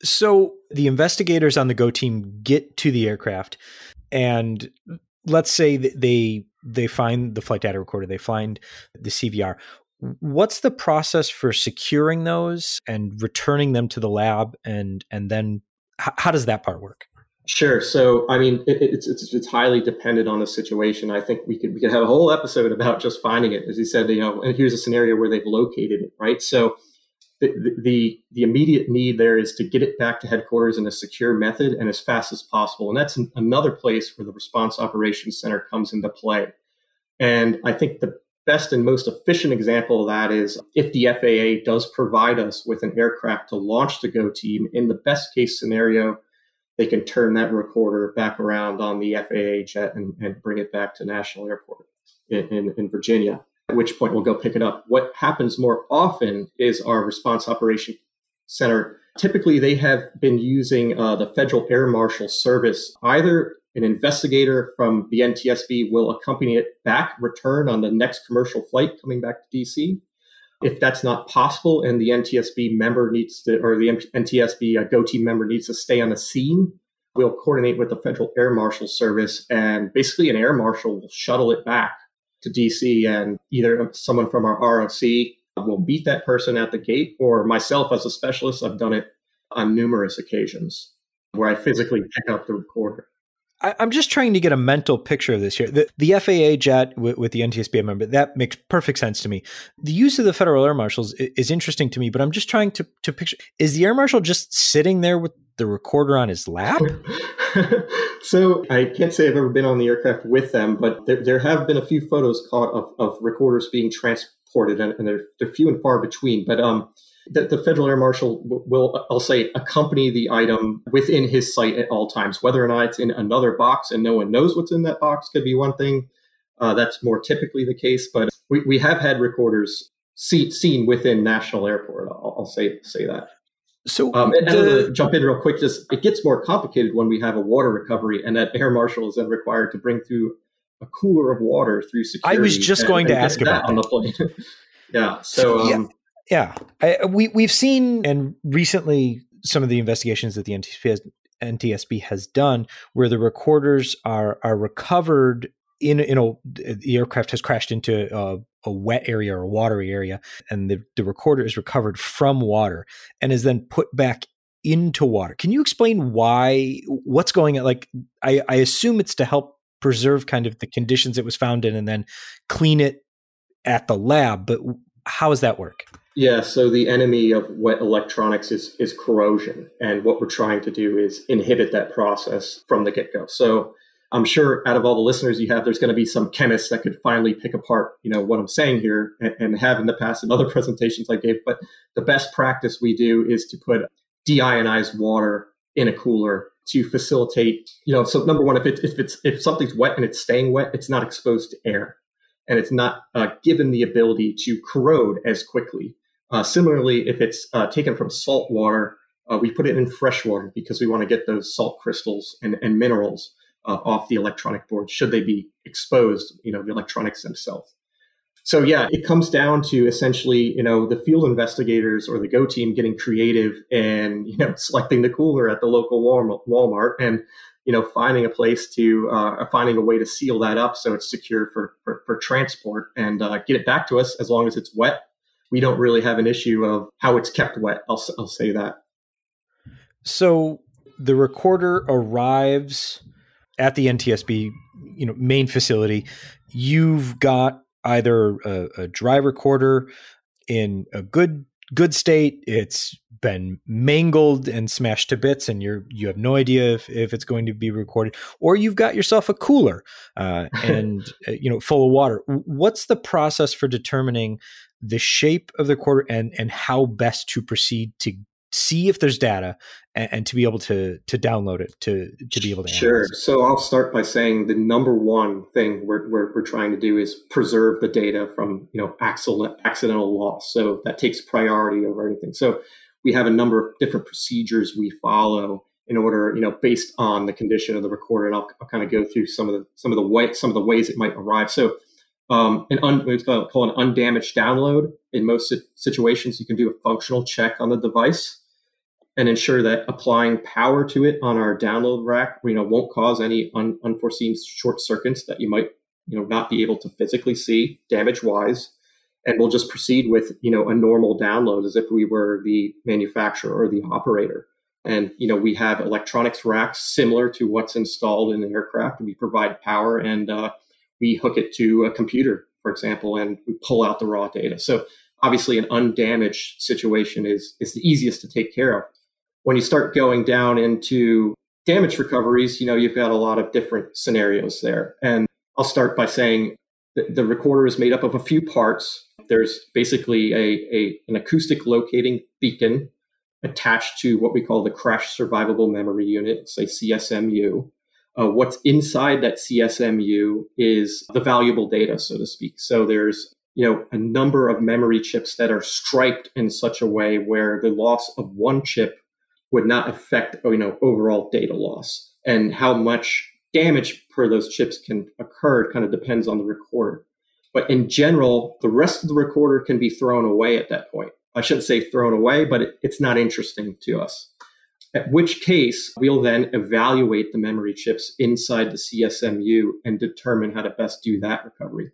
So the investigators on the Go team get to the aircraft, and let's say they they find the flight data recorder, they find the CVR. What's the process for securing those and returning them to the lab, and and then how does that part work? Sure. So, I mean, it, it's, it's, it's highly dependent on the situation. I think we could we could have a whole episode about just finding it, as you said. You know, and here's a scenario where they've located it, right? So, the, the the immediate need there is to get it back to headquarters in a secure method and as fast as possible, and that's an, another place where the response operations center comes into play. And I think the best and most efficient example of that is if the FAA does provide us with an aircraft to launch the Go team. In the best case scenario they can turn that recorder back around on the FAA jet and, and bring it back to National Airport in, in, in, Virginia, at which point we'll go pick it up. What happens more often is our response operation center. Typically, they have been using uh, the Federal Air Marshal Service. Either an investigator from the NTSB will accompany it back, return on the next commercial flight coming back to DC, if that's not possible and the NTSB member needs to, or the NTSB uh, Go team member needs to stay on the scene, we'll coordinate with the Federal Air Marshal Service and basically an air marshal will shuttle it back to DC and either someone from our ROC will meet that person at the gate or myself as a specialist, I've done it on numerous occasions where I physically pick up the recorder. I, am just trying to get a mental picture of this here. The, the FAA jet with, with, the NTSB member, that makes perfect sense to me. The use of the federal air marshals is, is, interesting to me, but I'm just trying to, to picture is the air marshal just sitting there with the recorder on his lap? so I can't say I've ever been on the aircraft with them, but there, there have been a few photos caught of, of recorders being transported, and, and they're, they're few and far between. But um, that the federal air marshal will, I'll say, accompany the item within his sight at all times. Whether or not it's in another box and no one knows what's in that box could be one thing. Uh, that's more typically the case, but we, we have had recorders see, seen within National Airport. I'll, I'll say say that. So um, and, the, and jump in real quick. Just it gets more complicated when we have a water recovery, and that air marshal is then required to bring through a cooler of water through security. I was just and, going to ask about on the plane. yeah. So, so um, yeah, I, uh, we we've seen and recently some of the investigations that the NTSB has, NTSB has done where the recorders are are recovered in you know the aircraft has crashed into a, a wet area or a watery area, and the, the recorder is recovered from water and is then put back into water. Can you explain why? What's going on? Like, I, I assume it's to help preserve kind of the conditions it was found in, and then clean it at the lab. But how does that work? Yeah, so the enemy of wet electronics is is corrosion, and what we're trying to do is inhibit that process from the get go. So I'm sure out of all the listeners you have, there's going to be some chemists that could finally pick apart, you know, what I'm saying here and, and have in the past in other presentations I gave. But the best practice we do is to put deionized water in a cooler to facilitate, you know, so number one, if, it, if it's if something's wet and it's staying wet, it's not exposed to air, and it's not uh, given the ability to corrode as quickly. Uh, similarly, if it's uh, taken from salt water, uh, we put it in fresh water because we want to get those salt crystals and, and minerals uh, off the electronic board should they be exposed, you know, the electronics themselves. So yeah, it comes down to essentially, you know, the field investigators or the Go team getting creative and you know selecting the cooler at the local Walmart and you know finding a place to uh, finding a way to seal that up so it's secure for for, for transport and uh, get it back to us as long as it's wet. We don't really have an issue of how it's kept wet. I'll I'll say that. So the recorder arrives at the NTSB, you know, main facility, you've got either a, a dry recorder in a good good state. It's been mangled and smashed to bits, and you're you have no idea if, if it's going to be recorded, or you've got yourself a cooler uh, and uh, you know full of water. What's the process for determining the shape of the recorder and and how best to proceed to see if there's data and, and, to be able to to download it to to be able to sure. so i'll start by saying the number one thing we're, we're, we're trying to do is preserve the data from you know accidental, accidental loss. So that takes priority over anything. So we have a number of different procedures we follow in order you know based on the condition of the recorder and i'll, I'll kind of go through some of the some of the way some of the ways it might arrive. So um, an un, what's called an undamaged download. In most situations, you can do a functional check on the device and ensure that applying power to it on our download rack, you know, won't cause any un- unforeseen short circuits that you might, you know, not be able to physically see damage wise. And we'll just proceed with, you know, a normal download as if we were the manufacturer or the operator. And, you know, we have electronics racks similar to what's installed in an aircraft. We provide power and uh, we hook it to a computer, for example, and we pull out the raw data. So obviously an undamaged situation is, is the easiest to take care of when you start going down into damage recoveries, you know, you've got a lot of different scenarios there. And I'll start by saying the recorder is made up of a few parts. There's basically a, a an acoustic locating beacon attached to what we call the crash survivable memory unit, say CSMU. Uh, what's inside that CSMU is the valuable data, so to speak. So there's you know a number of memory chips that are striped in such a way where the loss of one chip would not affect you know overall data loss. And how much damage per those chips can occur kind of depends on the recorder. But in general the rest of the recorder can be thrown away at that point. I shouldn't say thrown away but it, it's not interesting to us at which case we'll then evaluate the memory chips inside the csmu and determine how to best do that recovery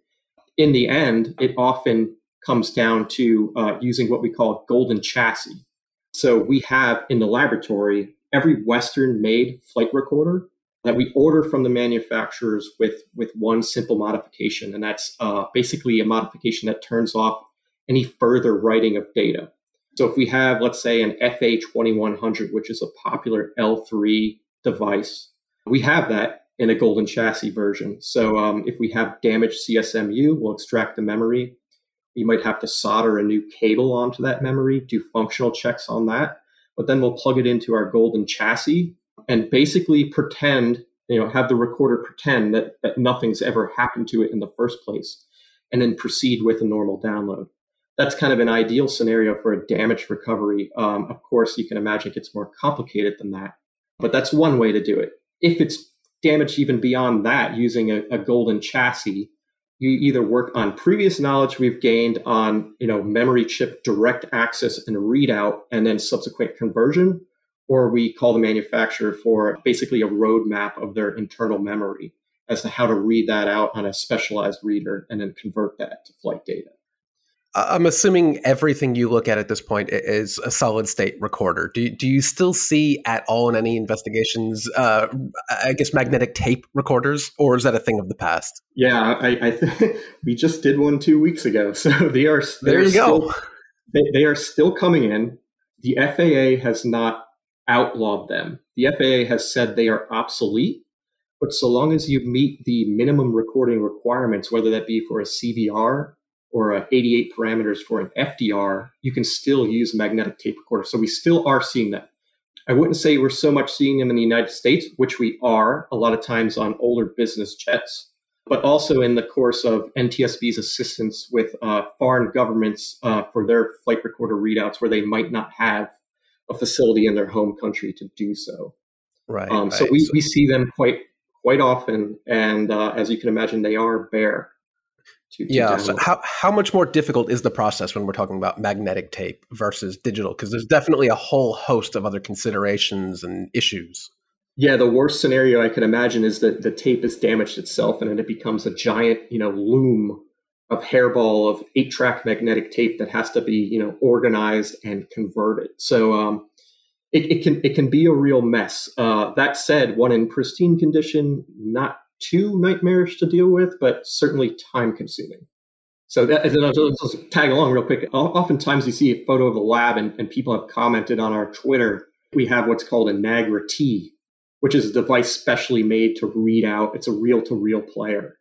in the end it often comes down to uh, using what we call golden chassis so we have in the laboratory every Western made flight recorder that we order from the manufacturers with, with one simple modification. And that's uh, basically a modification that turns off any further writing of data. So if we have, let's say, an FA2100, which is a popular L3 device, we have that in a golden chassis version. So um, if we have damaged CSMU, we'll extract the memory, you might have to solder a new cable onto that memory, do functional checks on that. But then we'll plug it into our golden chassis and basically pretend, you know, have the recorder pretend that, that nothing's ever happened to it in the first place and then proceed with a normal download. That's kind of an ideal scenario for a damage recovery. Um, of course, you can imagine it gets more complicated than that, but that's one way to do it. If it's damaged even beyond that using a, a golden chassis, you either work on previous knowledge we've gained on you know memory chip direct access and readout and then subsequent conversion or we call the manufacturer for basically a roadmap of their internal memory as to how to read that out on a specialized reader and then convert that to flight data. I'm assuming everything you look at at this point is a solid state recorder. Do, do you still see at all in any investigations, uh, I guess, magnetic tape recorders, or is that a thing of the past? Yeah, I, I th- we just did one two weeks ago. So they are there. You still, go. They, they are still coming in. The FAA has not outlawed them. The FAA has said they are obsolete, but so long as you meet the minimum recording requirements, whether that be for a CVR or a 88 parameters for an FDR, you can still use magnetic tape recorder. So we still are seeing that. I wouldn't say we're so much seeing them in the United States, which we are a lot of times on older business jets, but also in the course of NTSB's assistance with uh, foreign governments uh, for their flight recorder readouts where they might not have a facility in their home country to do so. Right. Um, so we, we see them quite quite often, and uh, as you can imagine, they are bare. To, to yeah. So how how much more difficult is the process when we're talking about magnetic tape versus digital? Because there's definitely a whole host of other considerations and issues. Yeah, the worst scenario I can imagine is that the tape is damaged itself and then it becomes a giant, you know, loom of hairball of eight track magnetic tape that has to be, you know, organized and converted. So um, it, it, can it can be a real mess. Uh, that said, one in pristine condition, not too nightmarish to deal with, but certainly time consuming. So that, let's tag along real quick. Oftentimes you see a photo of a lab and, and people have commented on our Twitter. We have what's called a Nagra T, which is a device specially made to read out. It's a reel to reel player.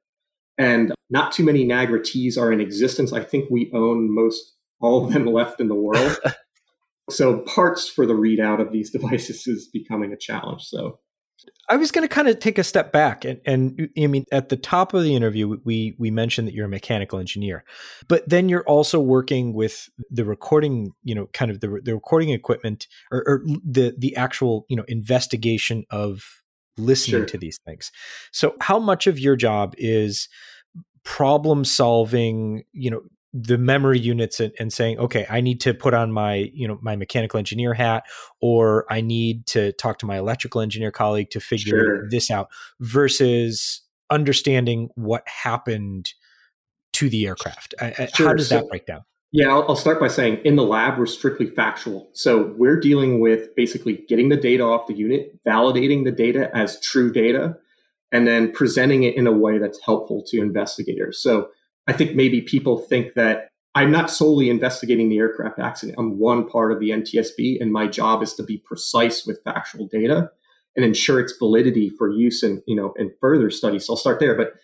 And not too many Nagra Ts are in existence. I think we own most all of them left in the world. so parts for the readout of these devices is becoming a challenge. So I was going to kind of take a step back, and, and I mean, at the top of the interview, we we mentioned that you're a mechanical engineer, but then you're also working with the recording, you know, kind of the the recording equipment or, or the the actual you know investigation of listening sure. to these things. So, how much of your job is problem solving, you know, the memory units and, and, saying okay i need to put on my you know my mechanical engineer hat or i need to talk to my electrical engineer colleague to figure sure. this out versus understanding what happened to the aircraft sure. how does so, that break down yeah I'll, I'll start by saying in the lab we're strictly factual so we're dealing with basically getting the data off the unit validating the data as true data and then presenting it in a way that's helpful to investigators so I think maybe people think that I'm not solely investigating the aircraft accident. I'm one part of the NTSB, and my job is to be precise with factual data and ensure its validity for use in you know in further studies. So I'll start there. But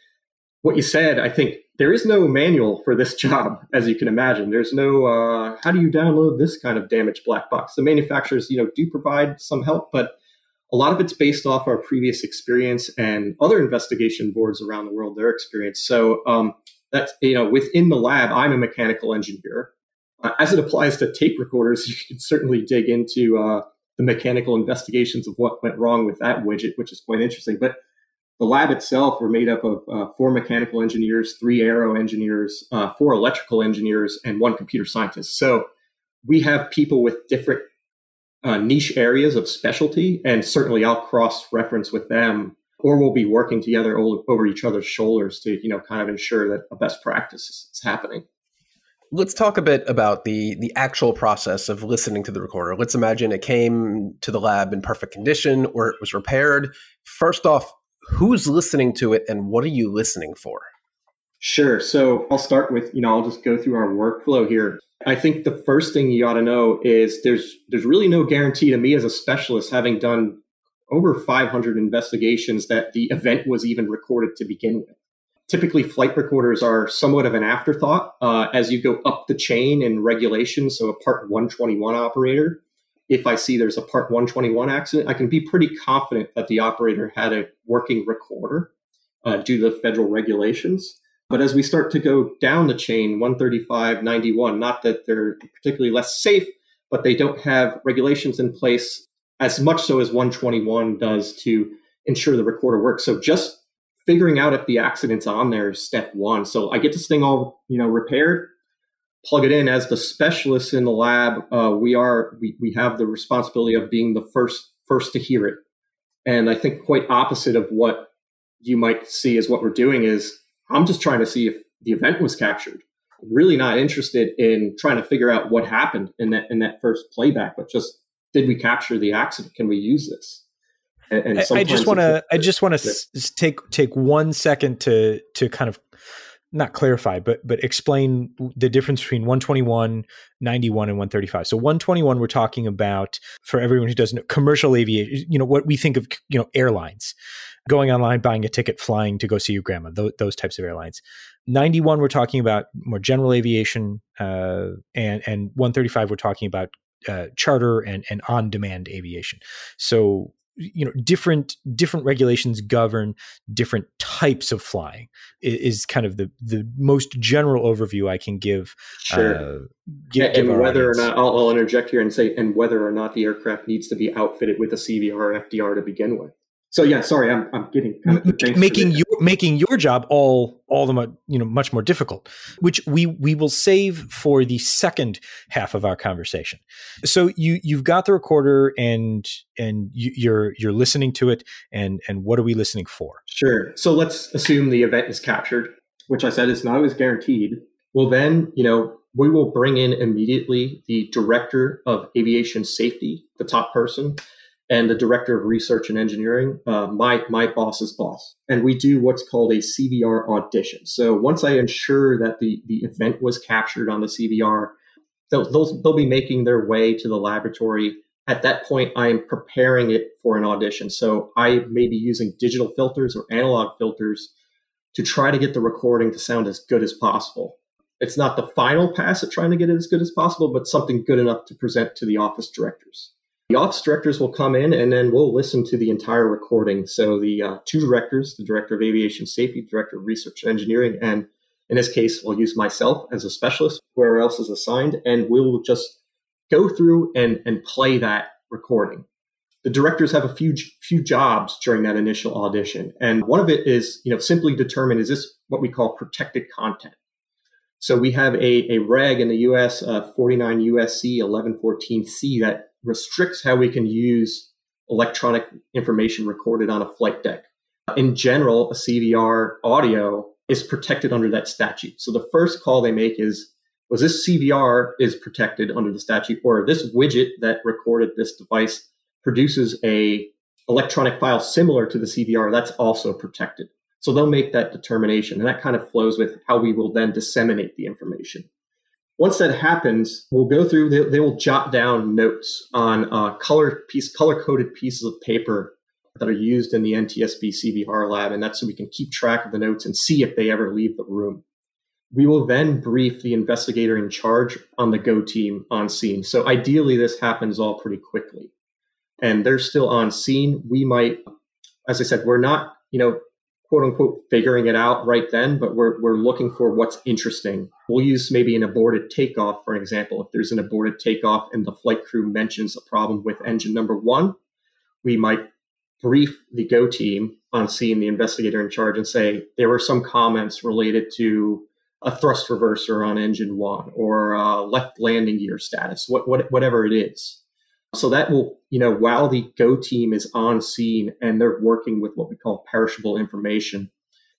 what you said, I think there is no manual for this job, as you can imagine. There's no uh, how do you download this kind of damaged black box. The manufacturers, you know, do provide some help, but a lot of it's based off our previous experience and other investigation boards around the world, their experience. So um, that's you know within the lab i'm a mechanical engineer. Uh, as it applies to tape recorders you can certainly dig into uh, the mechanical investigations of what went wrong with that widget which is quite interesting. But the lab itself we're made up of uh, four mechanical engineers three aero engineers uh, four electrical engineers and one computer scientist. So we have people with different uh, niche areas of specialty and certainly i'll cross reference with them or we'll be working together over each other's shoulders to you know kind of ensure that a best practice is happening. Let's talk a bit about the the actual process of listening to the recorder. Let's imagine it came to the lab in perfect condition or it was repaired. First off who's listening to it and what are you listening for? Sure. So i'll start with you know i'll just go through our workflow here. I think the first thing you ought to know is there's there's really no guarantee to me as a specialist having done over 500 investigations that the event was even recorded to begin with. Typically, flight recorders are somewhat of an afterthought uh, as you go up the chain in regulation. So, a Part 121 operator, if I see there's a Part 121 accident, I can be pretty confident that the operator had a working recorder uh, due to the federal regulations. But as we start to go down the chain, 135, 91, not that they're particularly less safe, but they don't have regulations in place as much so as 121 does to ensure the recorder works. So just figuring out if the accident's on there is step one. So I get this thing all you know repaired, plug it in. As the specialists in the lab, uh, we are we, we have the responsibility of being the first first to hear it. And I think quite opposite of what you might see is what we're doing is I'm just trying to see if the event was captured. Really not interested in trying to figure out what happened in that in that first playback, but just did we capture the accident? Can we use this? And, and I just want to I just want to s- take take one second to to kind of not clarify, but but explain the difference between 121, 91, and 135. So 121, we're talking about for everyone who doesn't know commercial aviation. You know what we think of, you know, airlines, going online, buying a ticket, flying to go see your grandma. Those, those types of airlines. 91, we're talking about more general aviation, uh, and and 135, we're talking about uh, charter and and on demand aviation. So you know different different regulations govern different types of flying is kind of the the most general overview i can give sure uh, give, and, whether audience. or not I'll, I'll, interject here and say and whether or not the aircraft needs to be outfitted with a cvr or fdr to begin with so yeah, sorry, I'm, I'm getting kind of making your making your job all all the you know much more difficult, which we we will save for the second half of our conversation. So you you've got the recorder and and you, you're you're listening to it, and and what are we listening for? Sure. So let's assume the event is captured, which I said is not always guaranteed. Well, then you know we will bring in immediately the director of aviation safety, the top person and the director of research and engineering, uh, my my boss's boss, and we do what's called a CVR audition. So once I ensure that the the event was captured on the CVR, they'll they'll, they'll be making their way to the laboratory. At that point, I am preparing it for an audition. So I may be using digital filters or analog filters to try to get the recording to sound as good as possible. It's not the final pass at trying to get it as good as possible, but something good enough to present to the office directors. The office directors will come in and then we'll listen to the entire recording. So the uh, two directors, the director of aviation safety, director of research and engineering, and in this case, we'll use myself as a specialist, whoever else is assigned, and we'll just go through and, and play that recording. The directors have a few few jobs during that initial audition, and one of it is you know simply determine is this what we call protected content. So we have a, a reg in the U.S. Uh, 49 USC 1114C that restricts how we can use electronic information recorded on a flight deck. In general, a CVR audio is protected under that statute. So the first call they make is, was this CVR is protected under the statute, or this widget that recorded this device produces a electronic file similar to the CVR that's also protected. So they'll make that determination, and that kind of flows with how we will then disseminate the information. Once that happens, we'll go through. They, they will jot down notes on uh, color piece, color coded pieces of paper that are used in the NTSB CVR lab, and that's so we can keep track of the notes and see if they ever leave the room. We will then brief the investigator in charge on the go team on scene. So ideally, this happens all pretty quickly, and they're still on scene. We might, as I said, we're not, you know, quote unquote figuring it out right then, but we're, we're looking for what's interesting. We'll use maybe an aborted takeoff, for example. If there's an aborted takeoff and the flight crew mentions a problem with engine number one, we might brief the go team on seeing the investigator in charge and say there were some comments related to a thrust reverser on engine one or left landing gear status, what, what, whatever it is. So that will, you know, while the Go team is on scene and they're working with what we call perishable information,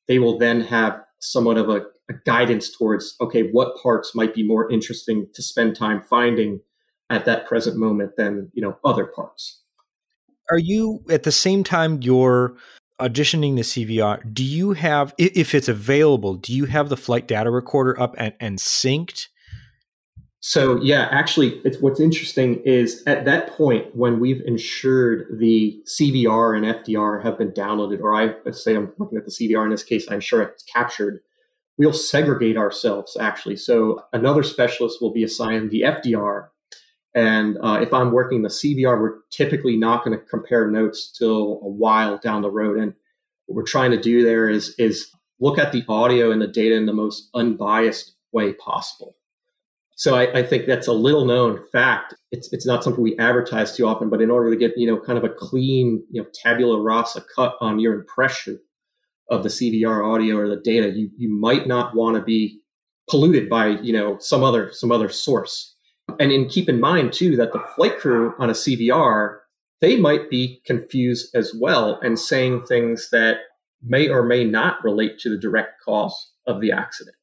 they will then have somewhat of a, a guidance towards, okay, what parts might be more interesting to spend time finding at that present moment than, you know, other parts. Are you at the same time you're auditioning the CVR, do you have, if it's available, do you have the flight data recorder up and, and synced so yeah, actually, what's interesting is at that point when we've ensured the CVR and FDR have been downloaded, or I say I'm looking at the CVR in this case, I'm sure it's captured. We'll segregate ourselves actually. So another specialist will be assigned the FDR, and uh, if I'm working the CVR, we're typically not going to compare notes till a while down the road. And what we're trying to do there is is look at the audio and the data in the most unbiased way possible. So I, I, think that's a little known fact. It's it's not something we advertise too often, but in order to get you know kind of a clean you know tabula rasa cut on your impression of the CVR audio or the data, you you might not want to be polluted by you know some other some other source. And in keep in mind too that the flight crew on a CVR they might be confused as well and saying things that may or may not relate to the direct cause of the accident.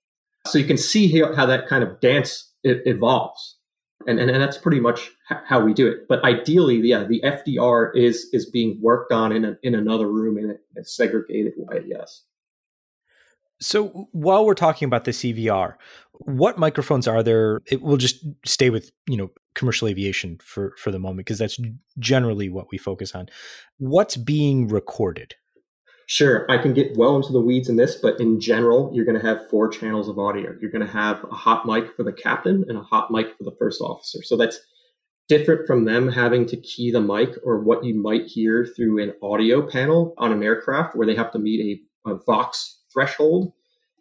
So you can see how, how that kind of dance evolves. And, and, and that's pretty much how we do it. But ideally, yeah, the FDR is is being worked on in a, in another room in a, a segregated way. Yes. So while we're talking about the CVR, what microphones are there? It will just stay with you know commercial aviation for for the moment because that's generally what we focus on. What's being recorded? Sure, I can get well into the weeds in this, but in general, you're going to have four channels of audio. You're going to have a hot mic for the captain and a hot mic for the first officer. So that's different from them having to key the mic or what you might hear through an audio panel on an aircraft where they have to meet a, a Vox threshold.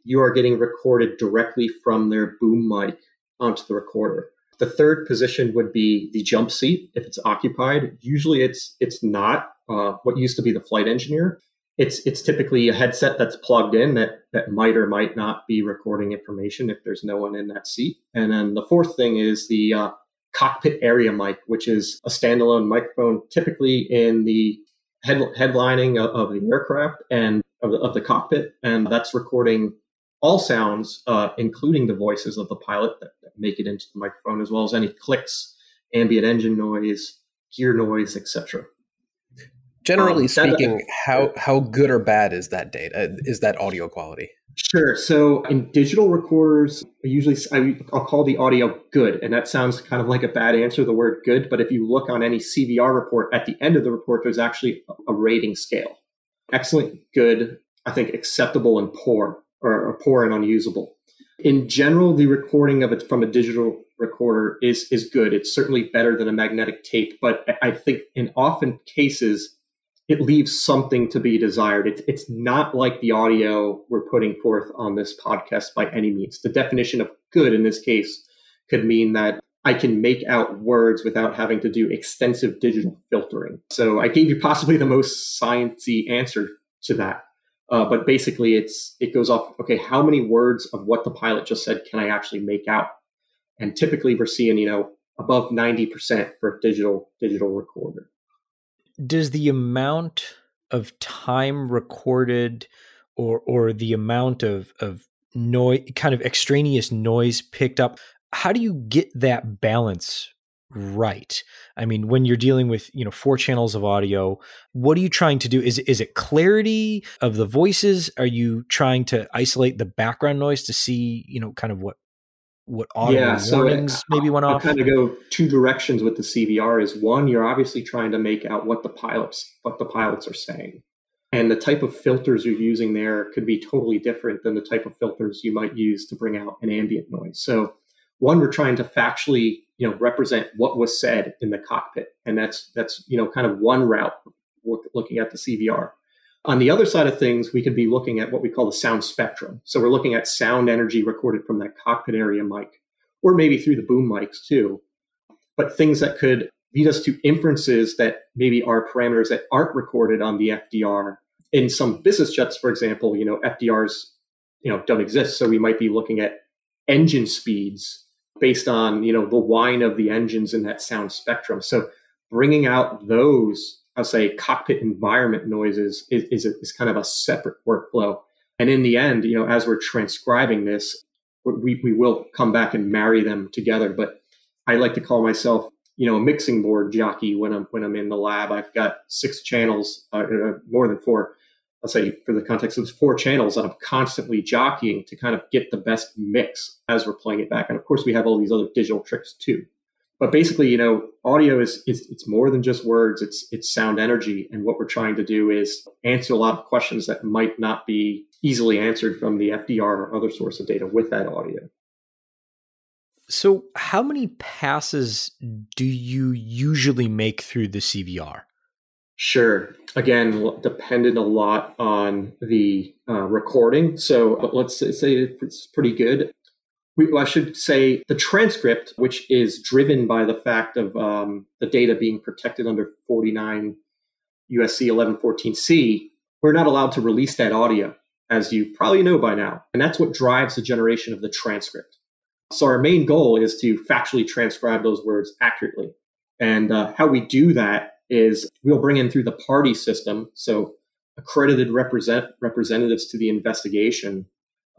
You are getting recorded directly from their boom mic onto the recorder. The third position would be the jump seat if it's occupied. Usually, it's it's not uh, what used to be the flight engineer it's it's typically a headset that's plugged in that that might or might not be recording information if there's no one in that seat. And then the fourth thing is the uh, cockpit area mic, which is a standalone microphone, typically in the head, headlining of, of the aircraft and of the, of the, cockpit, and that's recording all sounds, uh, including the voices of the pilot that, that make it into the microphone, as well as any clicks, ambient engine noise, gear noise, etc. Generally um, speaking, that, how how good or bad is that data? Is that audio quality? Sure. So in digital recorders, I usually I, will call the audio good, and that sounds kind of like a bad answer, the word good. But if you look on any CVR report, at the end of the report, there's actually a rating scale: excellent, good, I think acceptable, and poor, or, or poor and unusable. In general, the recording of it from a digital recorder is is good. It's certainly better than a magnetic tape, but I think in often cases it leaves something to be desired. It's, it's not like the audio we're putting forth on this podcast by any means. The definition of good in this case could mean that I can make out words without having to do extensive digital filtering. So I gave you possibly the most sciencey answer to that. Uh, but basically, it's it goes off. Okay, how many words of what the pilot just said can I actually make out? And typically, we're seeing you know above ninety percent for digital digital recorder does the amount of time recorded or or the amount of of noise kind of extraneous noise picked up how do you get that balance right? I mean when you're dealing with you know four channels of audio what are you trying to do? Is is it clarity of the voices? Are you trying to isolate the background noise to see you know kind of what what audio yeah, so warnings it, maybe went I'll kind of go two directions with the CVR. Is one, you're obviously trying to make out what the pilots what the pilots are saying, and the type of filters you're using there could be totally different than the type of filters you might use to bring out an ambient noise. So, one, we're trying to factually you know represent what was said in the cockpit, and that's that's you know kind of one route looking at the CVR. On the other side of things, we could be looking at what we call the sound spectrum. So we're looking at sound energy recorded from that cockpit area mic, or maybe through the boom mics too. But things that could lead us to inferences that maybe are parameters that aren't recorded on the FDR. In some business jets, for example, you know, FDRs, you know, don't exist. So we might be looking at engine speeds based on, you know, the whine of the engines in that sound spectrum. So bringing out those I'll say cockpit environment noises is, is, is kind of a separate workflow. And in the end, you know, as we're transcribing this, we, we will come back and marry them together. But I like to call myself, you know, a mixing board jockey when I'm when I'm in the lab. I've got six channels, uh, uh more than four. I'll say for the context of four channels, I'm constantly jockeying to kind of get the best mix as we're playing it back. And of course, we have all these other digital tricks too but basically, you know, audio is, is it's more than just words. It's it's sound energy, and what we're trying to do is answer a lot of questions that might not be easily answered from the FDR or other source of data with that audio. So, how many passes do you usually make through the CVR? Sure. Again, dependent a lot on the uh, recording. So, let's say it's pretty good we, I should say the transcript, which is driven by the fact of um, the data being protected under 49 USC 1114C, we're not allowed to release that audio, as you probably know by now. And that's what drives the generation of the transcript. So our main goal is to factually transcribe those words accurately. And uh, how we do that is we'll bring in through the party system. So accredited represent representatives to the investigation,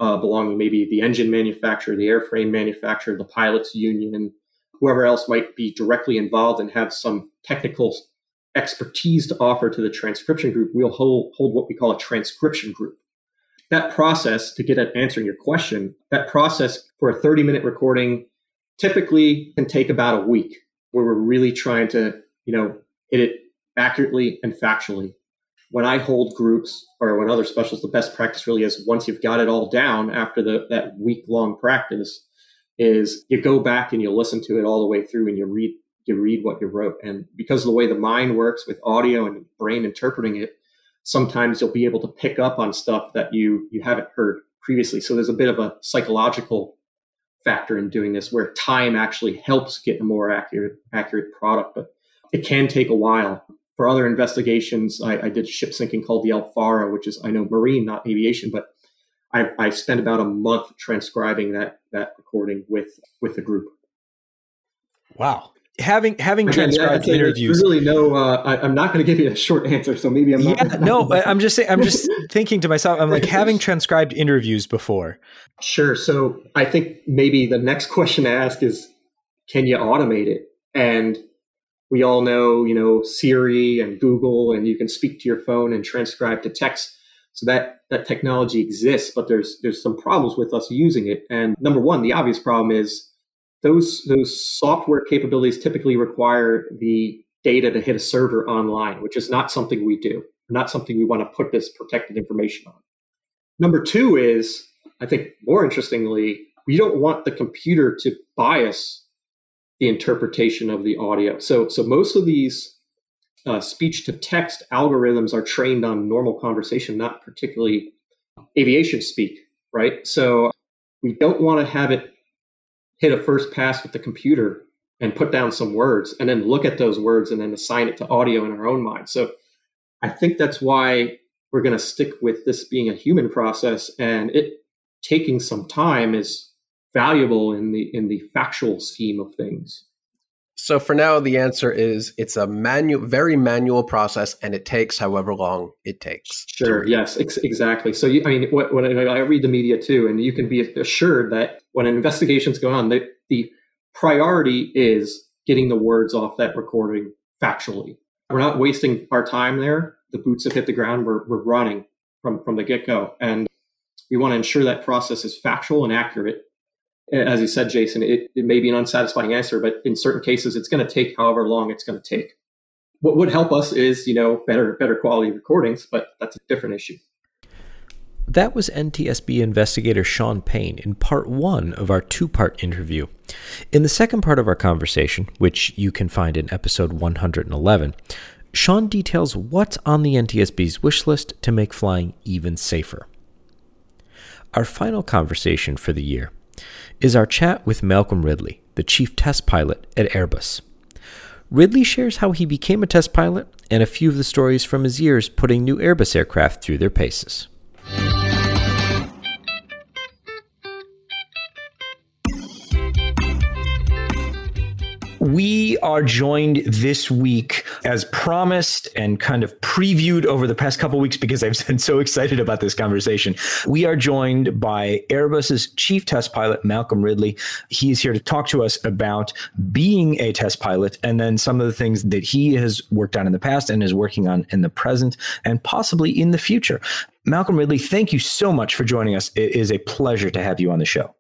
uh, belonging maybe the engine manufacturer, the airframe manufacturer, the pilots union, whoever else might be directly involved and have some technical expertise to offer to the transcription group, we'll hold, hold what we call a transcription group. That process, to get at answering your question, that process for a 30 minute recording typically can take about a week where we're really trying to, you know, hit it accurately and factually. When I hold groups or when other specials, the best practice really is once you've got it all down after the, that week long practice, is you go back and you listen to it all the way through and you read you read what you wrote. And because of the way the mind works with audio and brain interpreting it, sometimes you'll be able to pick up on stuff that you you haven't heard previously. So there's a bit of a psychological factor in doing this where time actually helps get a more accurate accurate product, but it can take a while. For other investigations, I, I did ship sinking called the El Faro, which is I know marine, not aviation, but I, I spent about a month transcribing that that recording with with the group. Wow. Having having Again, transcribed yeah, interviews, really no. Uh, I, am not going to give you a short answer, so maybe I'm not. Yeah, no, I'm just saying. I'm just thinking to myself. I'm like having transcribed interviews before. Sure. So I think maybe the next question to ask is, can you automate it? And we all know, you know, Siri and Google, and you can speak to your phone and transcribe to text. So that that technology exists, but there's there's some problems with us using it. And number one, the obvious problem is those those software capabilities typically require the data to hit a server online, which is not something we do, not something we want to put this protected information on. Number two is, I think more interestingly, we don't want the computer to bias the interpretation of the audio. So, so most of these uh, speech to text algorithms are trained on normal conversation, not particularly aviation speak, right? So we don't want to have it hit a first pass with the computer and put down some words and then look at those words and then assign it to audio in our own mind. So I think that's why we're going to stick with this being a human process and it taking some time is valuable in the in the factual scheme of things. So for now, the answer is it's a manual, very manual process, and it takes however long it takes. Sure. Yes. Ex- exactly. So you, I mean, when I read the media too, and you can be assured that when an investigation's going on, the, the priority is getting the words off that recording factually. We're not wasting our time there. The boots have hit the ground. We're we're running from from the get go, and we want to ensure that process is factual and accurate as you said, Jason, it, it may be an unsatisfying answer, but in certain cases, it's going to take however long it's going to take. What would help us is, you know, better better quality recordings, but that's a different issue. That was NTSB investigator Sean Payne in part one of our two part interview. In the second part of our conversation, which you can find in episode 111, Sean details what's on the NTSB's wish list to make flying even safer. Our final conversation for the year is our chat with Malcolm Ridley, the chief test pilot at Airbus. Ridley shares how he became a test pilot and a few of the stories from his years putting new Airbus aircraft through their paces. We are joined this week as promised and kind of previewed over the past couple weeks because I've been so excited about this conversation. We are joined by Airbus's chief test pilot, Malcolm Ridley. He is here to talk to us about being a test pilot and then some of the things that he has worked on in the past and is working on in the present and possibly in the future. Malcolm Ridley, thank you so much for joining us. It is a pleasure to have you on the show.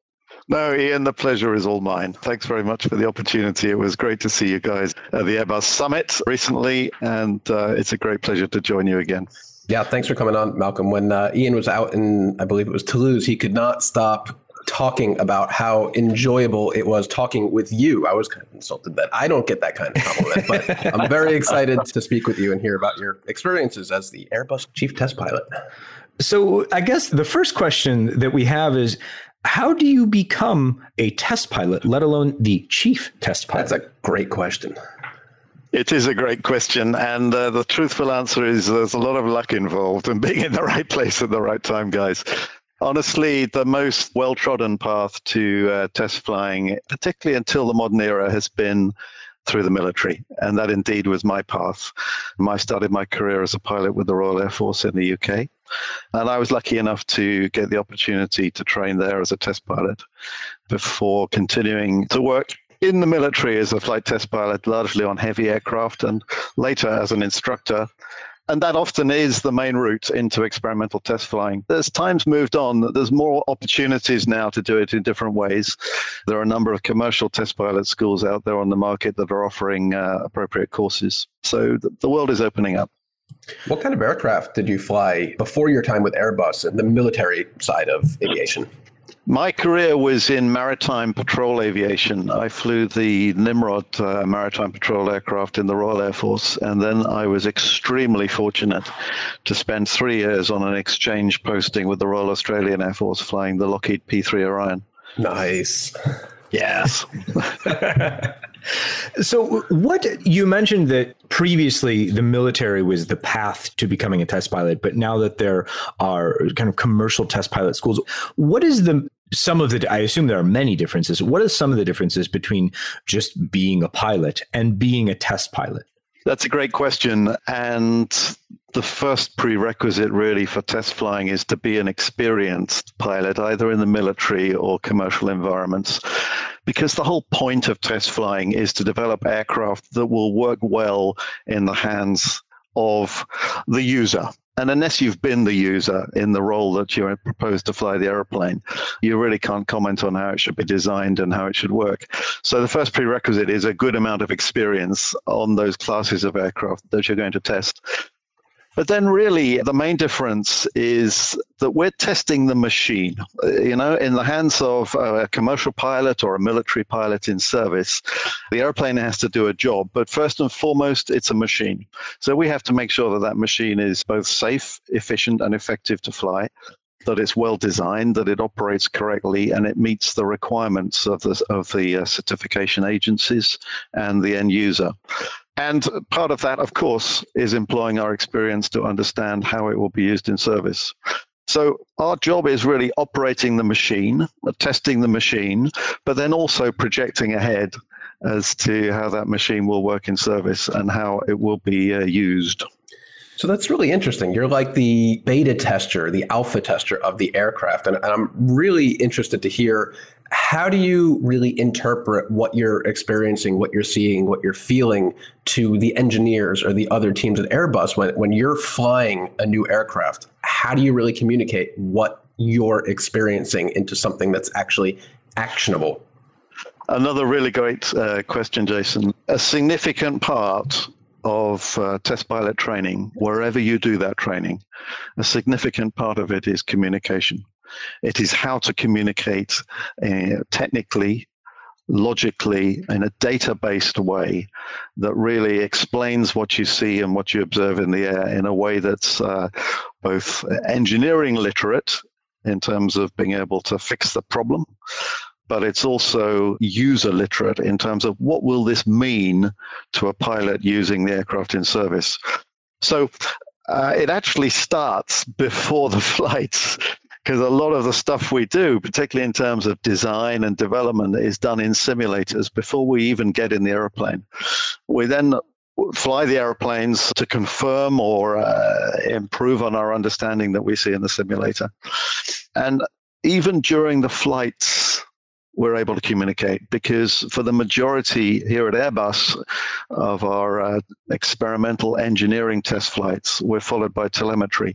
No, Ian, the pleasure is all mine. Thanks very much for the opportunity. It was great to see you guys at the Airbus Summit recently, and uh, it's a great pleasure to join you again. Yeah, thanks for coming on, Malcolm. When uh, Ian was out in, I believe it was Toulouse, he could not stop talking about how enjoyable it was talking with you. I was kind of insulted that I don't get that kind of compliment, but I'm very excited to speak with you and hear about your experiences as the Airbus chief test pilot. So, I guess the first question that we have is how do you become a test pilot, let alone the chief test pilot? That's a great question. It is a great question. And uh, the truthful answer is there's a lot of luck involved and being in the right place at the right time, guys. Honestly, the most well trodden path to uh, test flying, particularly until the modern era, has been through the military. And that indeed was my path. I started my career as a pilot with the Royal Air Force in the UK. And I was lucky enough to get the opportunity to train there as a test pilot before continuing to work in the military as a flight test pilot, largely on heavy aircraft, and later as an instructor and that often is the main route into experimental test flying. As time's moved on, there's more opportunities now to do it in different ways. There are a number of commercial test pilot schools out there on the market that are offering uh, appropriate courses. So the, the world is opening up. What kind of aircraft did you fly before your time with Airbus and the military side of aviation? My career was in maritime patrol aviation. I flew the Nimrod uh, maritime patrol aircraft in the Royal Air Force, and then I was extremely fortunate to spend three years on an exchange posting with the Royal Australian Air Force flying the Lockheed P3 Orion. Nice. Yes. so, what you mentioned that previously the military was the path to becoming a test pilot, but now that there are kind of commercial test pilot schools, what is the some of the i assume there are many differences what are some of the differences between just being a pilot and being a test pilot? That's a great question. And the first prerequisite really for test flying is to be an experienced pilot either in the military or commercial environments because the whole point of test flying is to develop aircraft that will work well in the hands of the user and unless you've been the user in the role that you're proposed to fly the aeroplane, you really can't comment on how it should be designed and how it should work. So the first prerequisite is a good amount of experience on those classes of aircraft that you're going to test. But then, really, the main difference is that we're testing the machine. Uh, you know, in the hands of a commercial pilot or a military pilot in service, the airplane has to do a job. But first and foremost, it's a machine. So we have to make sure that that machine is both safe, efficient, and effective to fly that it's well designed, that it operates correctly, and it meets the requirements of the of the uh, certification agencies and the end user. And part of that, of course, is employing our experience to understand how it will be used in service. So our job is really operating the machine, testing the machine, but then also projecting ahead as to how that machine will work in service and how it will be uh, used. So that's really interesting. You're like the beta tester, the alpha tester of the aircraft. And, I'm really interested to hear how do you really interpret what you're experiencing, what you're seeing, what you're feeling to the engineers or the other teams at Airbus when, when you're flying a new aircraft? How do you really communicate what you're experiencing into something that's actually actionable? Another really great uh, question, Jason. A significant part of uh, test pilot training, wherever you do that training, a significant part of it is communication. It is how to communicate uh, technically, logically, in a data based way that really explains what you see and what you observe in the air in a way that's uh, both engineering literate in terms of being able to fix the problem but it's also user literate in terms of what will this mean to a pilot using the aircraft in service. So uh, it actually starts before the flights because a lot of the stuff we do, particularly in terms of design and development, is done in simulators before we even get in the airplane. We then fly the airplanes to confirm or uh, improve on our understanding that we see in the simulator. And even during the flights, we're able to communicate because for the majority here at Airbus of our uh, experimental engineering test flights, we're followed by telemetry.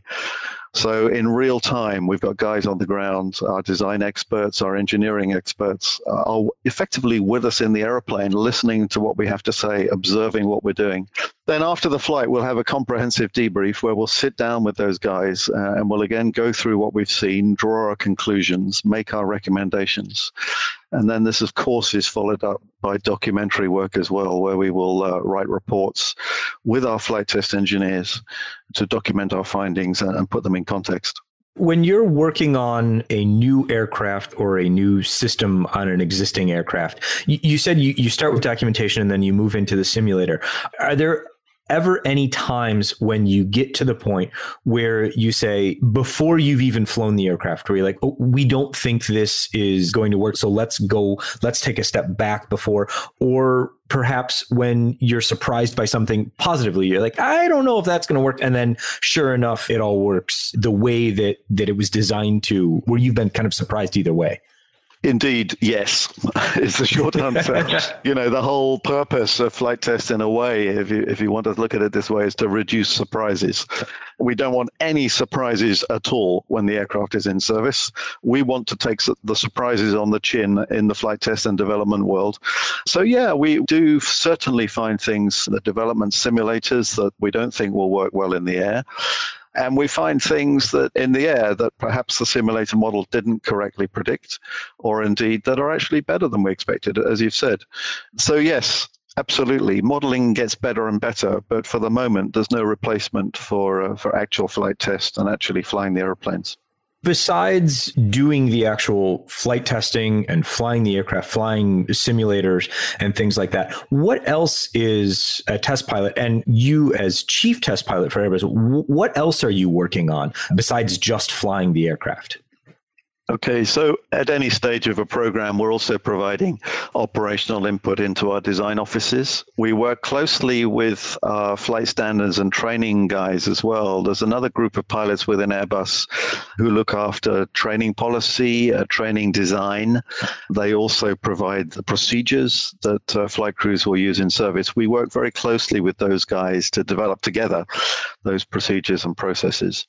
So in real time, we've got guys on the ground, our design experts, our engineering experts are effectively with us in the aeroplane, listening to what we have to say, observing what we're doing. Then after the flight, we'll have a comprehensive debrief where we'll sit down with those guys uh, and we'll again go through what we've seen, draw our conclusions, make our recommendations. And then this, of course, is followed up by documentary work as well, where we will uh, write reports with our flight test engineers to document our findings and, put them in context. When you're working on a new aircraft or a new system on an existing aircraft, you, you said you, you start with documentation and then you move into the simulator. Are there ever any times when you get to the point where you say before you've even flown the aircraft where you're like oh, we don't think this is going to work so let's go let's take a step back before or perhaps when you're surprised by something positively you're like i don't know if that's going to work and then sure enough it all works the way that that it was designed to where you've been kind of surprised either way Indeed, yes, is the short answer. you know, the whole purpose of flight test, in a way, if you if you want to look at it this way, is to reduce surprises. We don't want any surprises at all when the aircraft is in service. We want to take the surprises on the chin in the flight test and development world. So yeah, we do certainly find things, the development simulators that we don't think will work well in the air and we find things that in the air that perhaps the simulator model didn't correctly predict, or indeed that are actually better than we expected, as you've said. So, yes, absolutely, modeling gets better and better, but for the moment, there's no replacement for, uh, for actual flight tests and actually flying the airplanes besides doing the actual flight testing and flying the aircraft, flying simulators and things like that, what else is a test pilot? And you, as chief test pilot for Airbus, what else are you working on besides just flying the aircraft? Okay, so at any stage of a program, we're also providing operational input into our design offices. We work closely with our flight standards and training guys as well. There's another group of pilots within Airbus who look after training policy, uh, training design. They also provide the procedures that uh, flight crews will use in service. We work very closely with those guys to develop together those procedures and processes.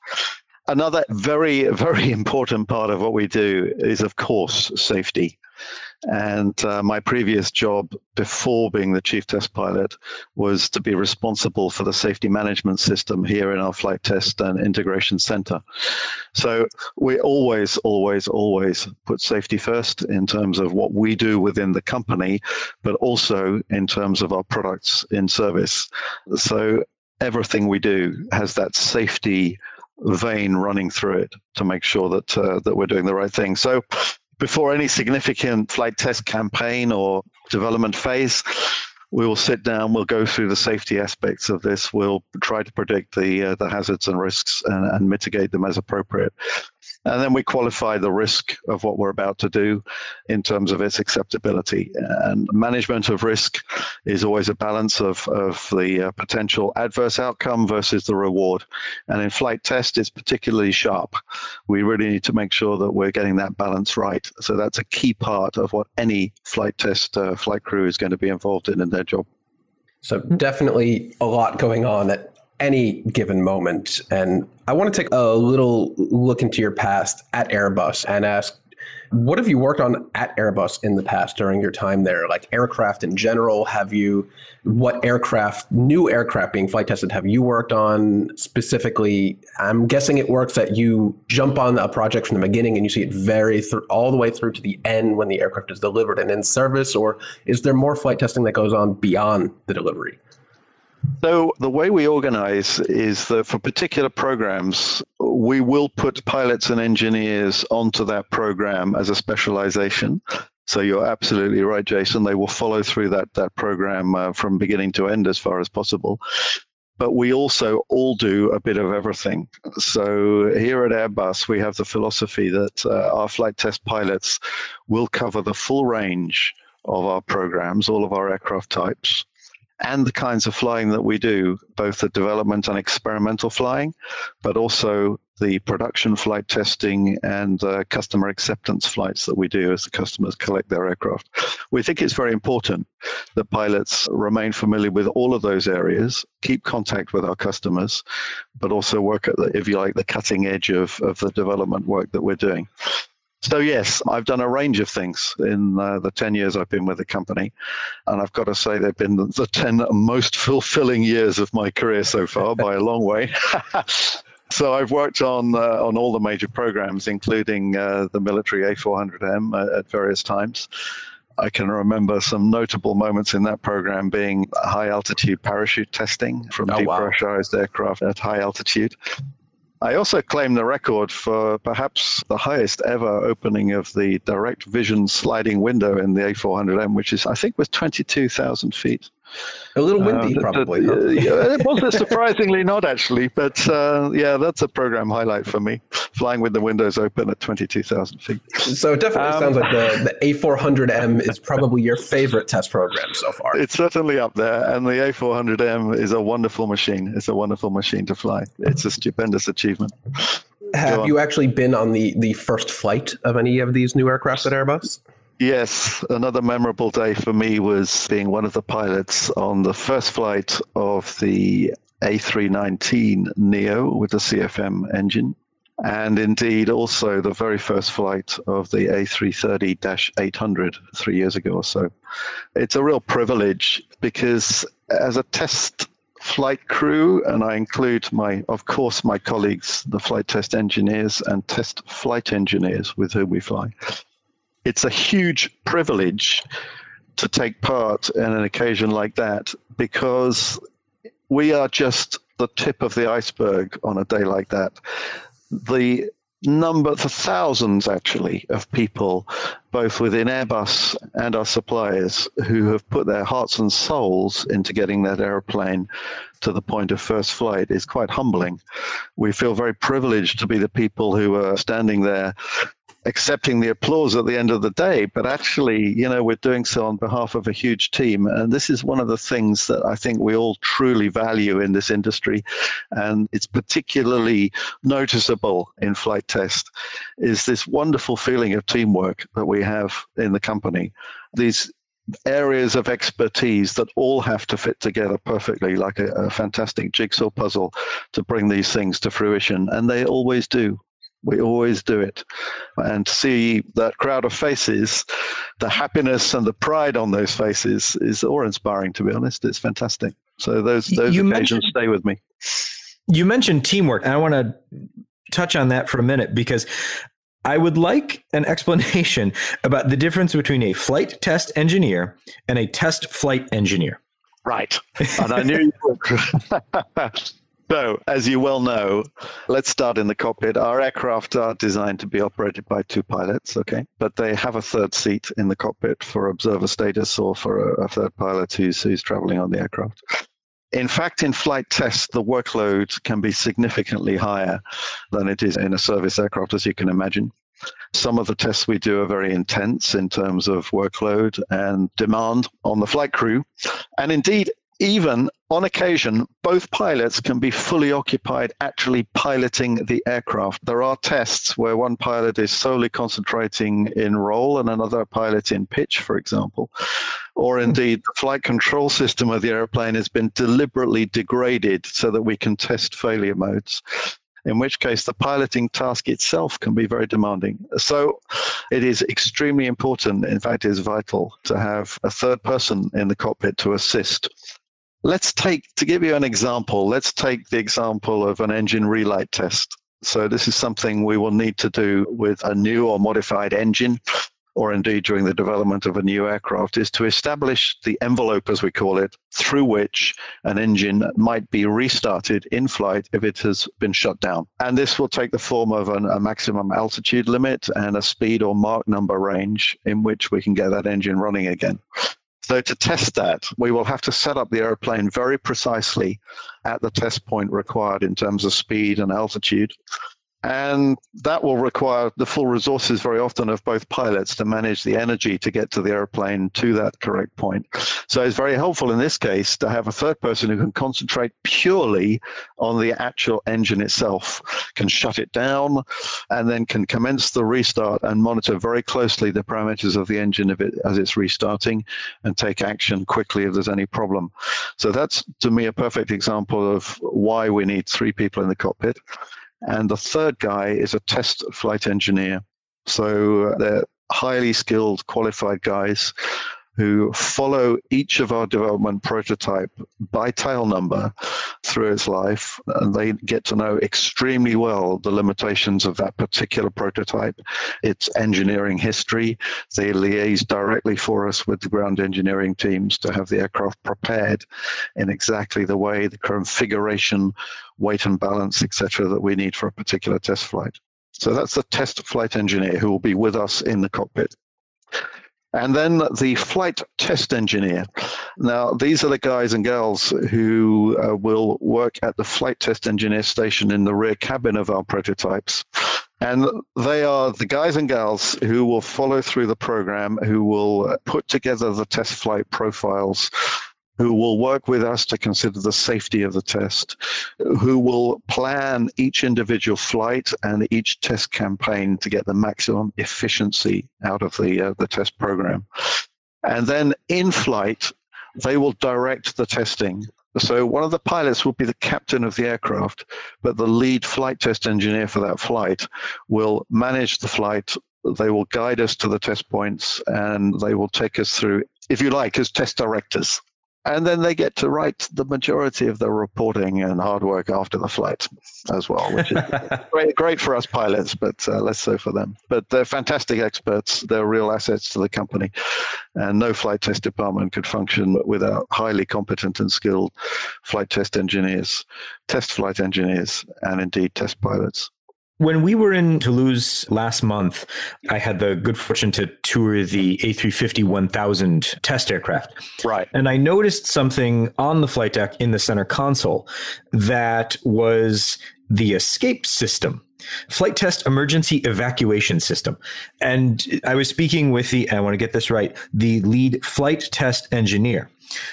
Another very, very important part of what we do is, of course, safety. And uh, my previous job before being the chief test pilot was to be responsible for the safety management system here in our flight test and integration center. So we always, always, always put safety first in terms of what we do within the company, but also in terms of our products in service. So everything we do has that safety vein running through it to make sure that uh, that we're doing the right thing. So before any significant flight test campaign or development phase, we will sit down, we'll go through the safety aspects of this, we'll try to predict the uh, the hazards and risks and, and mitigate them as appropriate. And then we qualify the risk of what we're about to do in terms of its acceptability. And management of risk is always a balance of, of the uh, potential adverse outcome versus the reward. And in flight test, it's particularly sharp. We really need to make sure that we're getting that balance right. So that's a key part of what any flight test uh, flight crew is going to be involved in in their job. So definitely a lot going on at any given moment. And I want to take a little look into your past at Airbus and ask what have you worked on at Airbus in the past during your time there? Like aircraft in general, have you, what aircraft, new aircraft being flight tested, have you worked on specifically? I'm guessing it works that you jump on a project from the beginning and you see it very through, all the way through to the end when the aircraft is delivered and in service, or is there more flight testing that goes on beyond the delivery? So the way we organize is that for particular programs, we will put pilots and engineers onto that program as a specialization. So you're absolutely right, Jason. They will follow through that that program uh, from beginning to end as far as possible. But we also all do a bit of everything. So here at Airbus, we have the philosophy that uh, our flight test pilots will cover the full range of our programs, all of our aircraft types and the kinds of flying that we do, both the development and experimental flying, but also the production flight testing and uh, customer acceptance flights that we do as the customers collect their aircraft. We think it's very important that pilots remain familiar with all of those areas, keep contact with our customers, but also work at the, if you like, the cutting edge of, of the development work that we're doing. So, yes, I've done a range of things in uh, the 10 years I've been with the company. And I've got to say, they've been the 10 most fulfilling years of my career so far by a long way. so, I've worked on, uh, on all the major programs, including uh, the military A400M uh, at various times. I can remember some notable moments in that program being high altitude parachute testing from oh, depressurized wow. aircraft at high altitude. I also claim the record for perhaps the highest ever opening of the direct vision sliding window in the A400M, which is, I think, was 22,000 feet. A little windy, uh, probably. huh? it was surprisingly not actually, but uh, yeah, that's a program highlight for me. Flying with the windows open at twenty-two thousand feet. So it definitely um, sounds like the, the A400M is probably your favorite test program so far. It's certainly up there, and the A400M is a wonderful machine. It's a wonderful machine to fly. It's a stupendous achievement. Have you actually been on the the first flight of any of these new aircraft at Airbus? Yes, another memorable day for me was being one of the pilots on the first flight of the A319 Neo with the CFM engine, and indeed also the very first flight of the A330 800 three years ago or so. It's a real privilege because as a test flight crew, and I include my, of course, my colleagues, the flight test engineers and test flight engineers with whom we fly it's a huge privilege to take part in an occasion like that because we are just the tip of the iceberg on a day like that. The number, the thousands actually, of people, both within Airbus and our suppliers, who have put their hearts and souls into getting that aeroplane to the point of first flight is quite humbling. We feel very privileged to be the people who are standing there accepting the applause at the end of the day, but actually, you know, we're doing so on behalf of a huge team. And this is one of the things that I think we all truly value in this industry. And it's particularly noticeable in flight test is this wonderful feeling of teamwork that we have in the company. These areas of expertise that all have to fit together perfectly like a, a fantastic jigsaw puzzle to bring these things to fruition. And they always do. We always do it. And to see that crowd of faces, the happiness and the pride on those faces is awe inspiring, to be honest. It's fantastic. So those, those you occasions stay with me. You mentioned teamwork, and I want to touch on that for a minute because I would like an explanation about the difference between a flight test engineer and a test flight engineer. Right. And I knew you would. So, as you well know, let's start in the cockpit. Our aircraft are designed to be operated by two pilots, okay? But they have a third seat in the cockpit for observer status or for a, a third pilot who's, who's traveling on the aircraft. In fact, in flight tests, the workload can be significantly higher than it is in a service aircraft, as you can imagine. Some of the tests we do are very intense in terms of workload and demand on the flight crew. And indeed, even on occasion, both pilots can be fully occupied actually piloting the aircraft. There are tests where one pilot is solely concentrating in roll and another pilot in pitch, for example. Or hmm. indeed, the flight control system of the airplane has been deliberately degraded so that we can test failure modes in which case the piloting task itself can be very demanding. So it is extremely important, in fact, it is vital to have a third person in the cockpit to assist Let's take, to give you an example, let's take the example of an engine relight test. So this is something we will need to do with a new or modified engine or indeed during the development of a new aircraft, is to establish the envelope, as we call it, through which an engine might be restarted in flight if it has been shut down. And this will take the form of an, a maximum altitude limit and a speed or Mach number range in which we can get that engine running again. So to test that, we will have to set up the airplane very precisely at the test point required in terms of speed and altitude. And that will require the full resources very often of both pilots to manage the energy to get to the airplane to that correct point. So it's very helpful in this case to have a third person who can concentrate purely on the actual engine itself, can shut it down, and then can commence the restart and monitor very closely the parameters of the engine it, as it's restarting and take action quickly if there's any problem. So that's to me a perfect example of why we need three people in the cockpit. And the third guy is a test flight engineer. So uh, they're highly skilled, qualified guys who follow each of our development prototype by tail number through its life. And they get to know extremely well the limitations of that particular prototype, its engineering history. They liaise directly for us with the ground engineering teams to have the aircraft prepared in exactly the way, the configuration, weight and balance, etc., that we need for a particular test flight. So that's the test flight engineer who will be with us in the cockpit. And then the flight test engineer. Now, these are the guys and girls who uh, will work at the flight test engineer station in the rear cabin of our prototypes. And they are the guys and gals who will follow through the program, who will put together the test flight profiles, who will work with us to consider the safety of the test, who will plan each individual flight and each test campaign to get the maximum efficiency out of the, uh, the test program. And then in flight, they will direct the testing. So one of the pilots will be the captain of the aircraft, but the lead flight test engineer for that flight will manage the flight. They will guide us to the test points and they will take us through, if you like, as test directors and then they get to write the majority of the reporting and hard work after the flight as well, which is great, great for us pilots, but uh, less so for them. But they're fantastic experts. They're real assets to the company, and no flight test department could function without highly competent and skilled flight test engineers, test flight engineers, and indeed test pilots. When we were in Toulouse last month, I had the good fortune to tour the A350 1000 test aircraft. Right. And I noticed something on the flight deck in the center console that was the escape system flight test emergency evacuation system. And I was speaking with the, I want to get this right, the lead flight test engineer.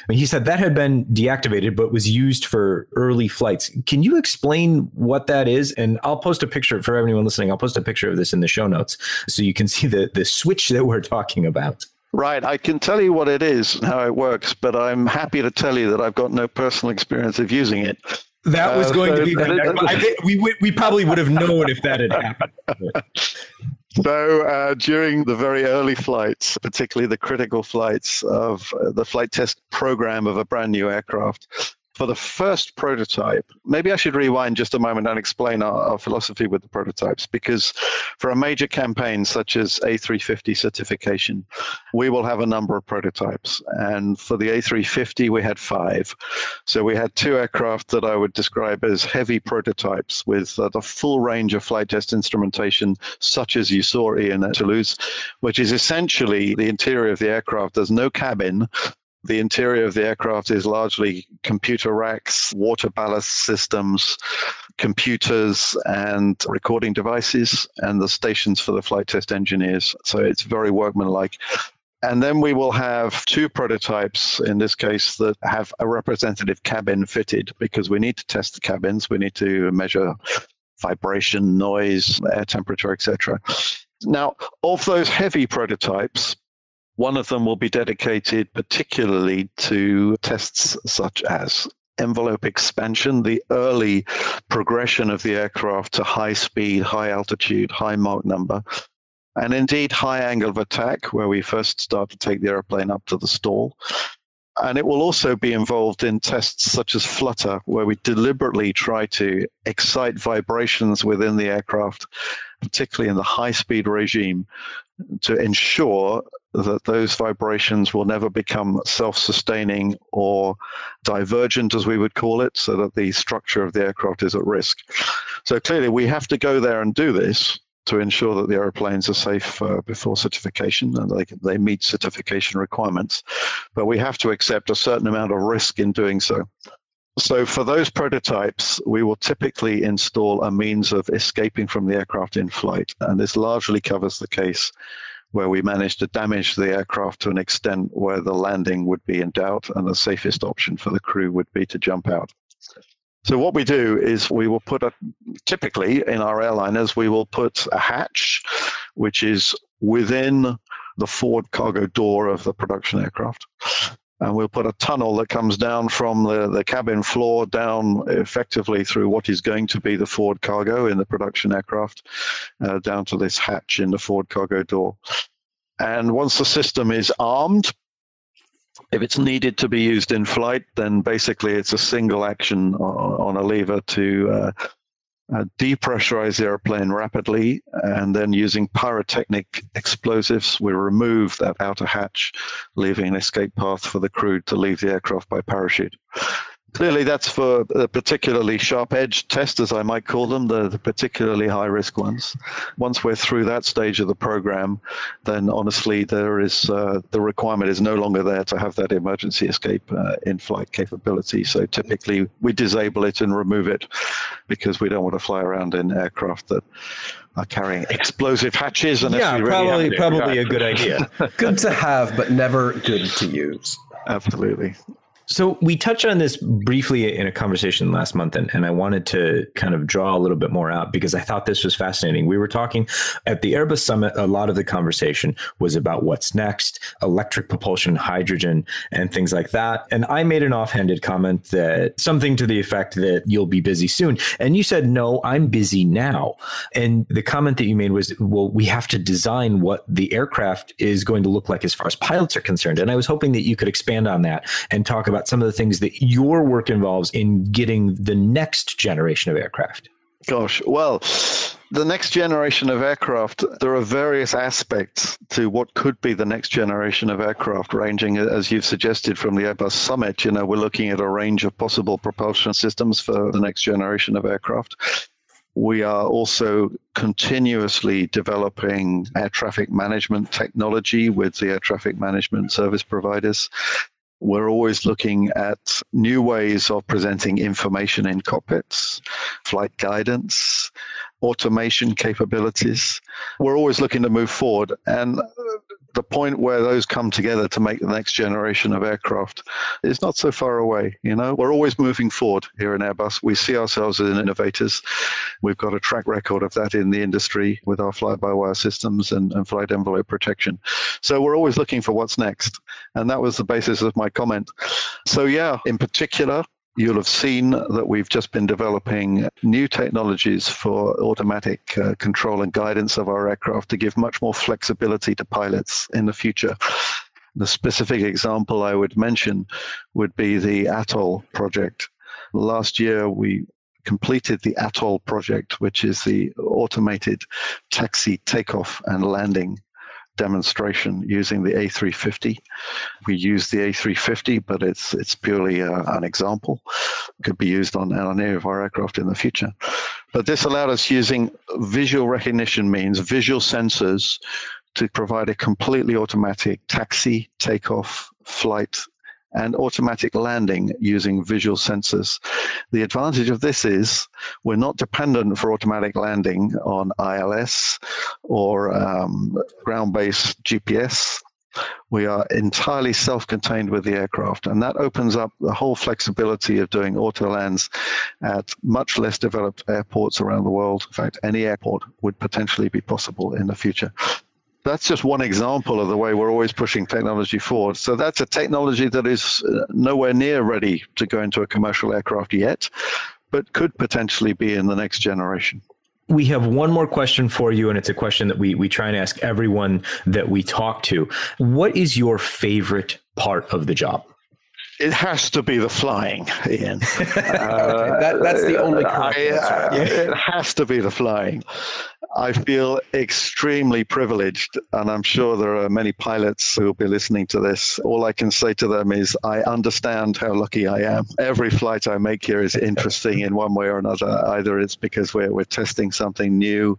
And he said that had been deactivated, but was used for early flights. Can you explain what that is? And I'll post a picture for everyone listening. I'll post a picture of this in the show notes so you can see the, the switch that we're talking about. Right. I can tell you what it is, and how it works, but I'm happy to tell you that I've got no personal experience of using it. That was uh, going so to be. I think we we probably would have known if that had happened. So uh, during the very early flights, particularly the critical flights of uh, the flight test program of a brand new aircraft, for the first prototype, maybe I should rewind just a moment and explain our, our, philosophy with the prototypes because for a major campaign such as A350 certification, we will have a number of prototypes. And for the A350, we had five. So we had two aircraft that I would describe as heavy prototypes with uh, the full range of flight test instrumentation, such as you saw in Toulouse, which is essentially the interior of the aircraft. There's no cabin. The interior of the aircraft is largely computer racks, water ballast systems, computers, and recording devices, and the stations for the flight test engineers. So it's very workmanlike. And then we will have two prototypes in this case that have a representative cabin fitted because we need to test the cabins. We need to measure vibration, noise, air temperature, etc. Now, of those heavy prototypes, one of them will be dedicated particularly to tests such as envelope expansion, the early progression of the aircraft to high speed, high altitude, high Mach number, and indeed high angle of attack, where we first start to take the airplane up to the stall. And it will also be involved in tests such as flutter, where we deliberately try to excite vibrations within the aircraft, particularly in the high speed regime, to ensure that those vibrations will never become self sustaining or divergent, as we would call it, so that the structure of the aircraft is at risk. So clearly, we have to go there and do this to ensure that the airplanes are safe uh, before certification and they, they meet certification requirements. But we have to accept a certain amount of risk in doing so. So for those prototypes, we will typically install a means of escaping from the aircraft in flight. And this largely covers the case where we manage to damage the aircraft to an extent where the landing would be in doubt and the safest option for the crew would be to jump out. So what we do is we will put a typically in our airliners we will put a hatch which is within the forward cargo door of the production aircraft. And we'll put a tunnel that comes down from the, the cabin floor down effectively through what is going to be the forward cargo in the production aircraft, uh, down to this hatch in the forward cargo door. And once the system is armed, if it's needed to be used in flight, then basically it's a single action on, a lever to uh, uh, depressurize the airplane rapidly, and then using pyrotechnic explosives, we remove that outer hatch, leaving an escape path for the crew to leave the aircraft by parachute. Clearly, that's for the particularly sharp edge testers, I might call them, the, the, particularly high risk ones. Once we're through that stage of the program, then honestly, there is uh, the requirement is no longer there to have that emergency escape uh, in flight capability. So typically, we disable it and remove it because we don't want to fly around in aircraft that are carrying explosive hatches. yeah, really probably probably a good idea. good to have, but never good to use. Absolutely. So we touched on this briefly in a conversation last month, and, and I wanted to kind of draw a little bit more out because I thought this was fascinating. We were talking at the Airbus Summit, a lot of the conversation was about what's next, electric propulsion, hydrogen, and things like that. And I made an offhanded comment that something to the effect that you'll be busy soon. And you said, no, I'm busy now. And the comment that you made was, well, we have to design what the aircraft is going to look like as far as pilots are concerned. And I was hoping that you could expand on that and talk about some of the things that your work involves in getting the next generation of aircraft. Gosh, well, the next generation of aircraft, there are various aspects to what could be the next generation of aircraft, ranging, as you've suggested, from the Airbus Summit. You know, we're looking at a range of possible propulsion systems for the next generation of aircraft. We are also continuously developing air traffic management technology with the air traffic management service providers. We're always looking at new ways of presenting information in cockpits, flight guidance, automation capabilities. We're always looking to move forward. And the point where those come together to make the next generation of aircraft is not so far away. You know, we're always moving forward here in Airbus. We see ourselves as innovators. We've got a track record of that in the industry with our fly-by-wire systems and, and flight envelope protection. So we're always looking for what's next. And that was the basis of my comment. So yeah, in particular, You'll have seen that we've just been developing new technologies for automatic uh, control and guidance of our aircraft to give much more flexibility to pilots in the future. The specific example I would mention would be the ATTOL project. Last year, we completed the ATTOL project, which is the automated taxi takeoff and landing demonstration using the A350. We use the A350, but it's it's purely uh, an example. It could be used on, on any of our aircraft in the future. But this allowed us using visual recognition means, visual sensors, to provide a completely automatic taxi, takeoff, flight, and automatic landing using visual sensors. The advantage of this is we're not dependent for automatic landing on ILS or um, ground based GPS. We are entirely self contained with the aircraft, and that opens up the whole flexibility of doing auto lands at much less developed airports around the world. In fact, any airport would potentially be possible in the future that's just one example of the way we're always pushing technology forward. So that's a technology that is uh, nowhere near ready to go into a commercial aircraft yet, but could potentially be in the next generation. We have one more question for you, and it's a question that we, we try and ask everyone that we talk to. What is your favorite part of the job? It has to be the flying, Ian. uh, that, that's the only. I, uh, It has to be the flying. I feel extremely privileged, and I'm sure there are many pilots who will be listening to this. All I can say to them is, I understand how lucky I am. Every flight I make here is interesting in one way or another. Either it's because we're, we're testing something new,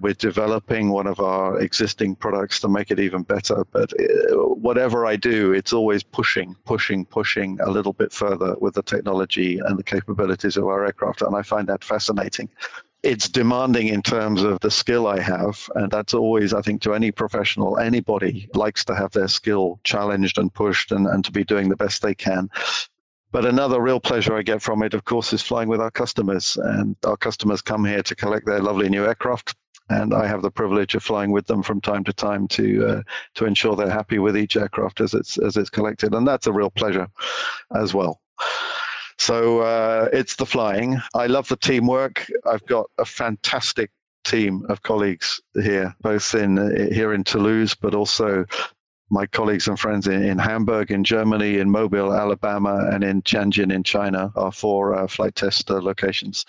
we're developing one of our existing products to make it even better. But uh, whatever I do, it's always pushing, pushing, pushing a little bit further with the technology and the capabilities of our aircraft. And I find that fascinating it's demanding in terms of the skill I have. And that's always, I think, to any professional, anybody likes to have their skill challenged and pushed and, and to be doing the best they can. But another real pleasure I get from it, of course, is flying with our customers. And our customers come here to collect their lovely new aircraft. And I have the privilege of flying with them from time to time to uh, to ensure they're happy with each aircraft as it's as it's collected, and that's a real pleasure as well. So uh, it's the flying. I love the teamwork. I've got a fantastic team of colleagues here, both in uh, here in Toulouse, but also my colleagues and friends in, in Hamburg, in Germany, in Mobile, Alabama, and in Tianjin in China are four uh, flight test uh, locations.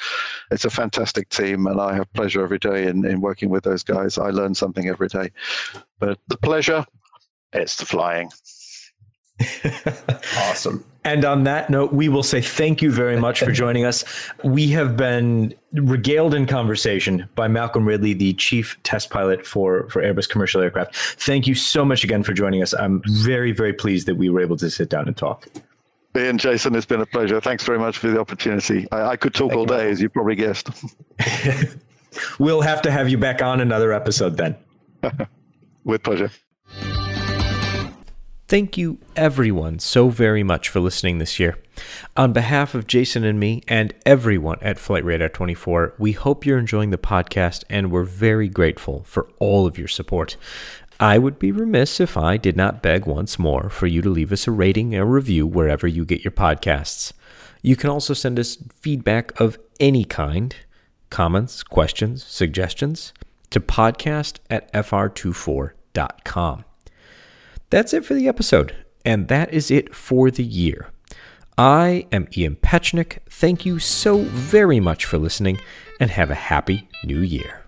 It's a fantastic team, and I have pleasure every day in, in working with those guys. I learn something every day. But the pleasure, it's the flying. Awesome. And on that note, we will say thank you very much for joining us. We have been regaled in conversation by Malcolm Ridley, the chief test pilot for, for Airbus commercial aircraft. Thank you so much again for joining us. I'm very, very pleased that we were able to sit down and talk. Ian, Jason, it's been a pleasure. Thanks very much for the opportunity. I, I could talk thank all day, you. as you probably guessed. we'll have to have you back on another episode then. With pleasure. Thank you, everyone, so very much for listening this year. On behalf of Jason and me, and everyone at Flightradar24, we hope you're enjoying the podcast and we're very grateful for all of your support. I would be remiss if I did not beg once more for you to leave us a rating and review wherever you get your podcasts. You can also send us feedback of any kind comments, questions, suggestions to podcast at fr24.com. That's it for the episode, and that is it for the year. I am Ian Petchenik. Thank you so very much for listening, and have a happy new year.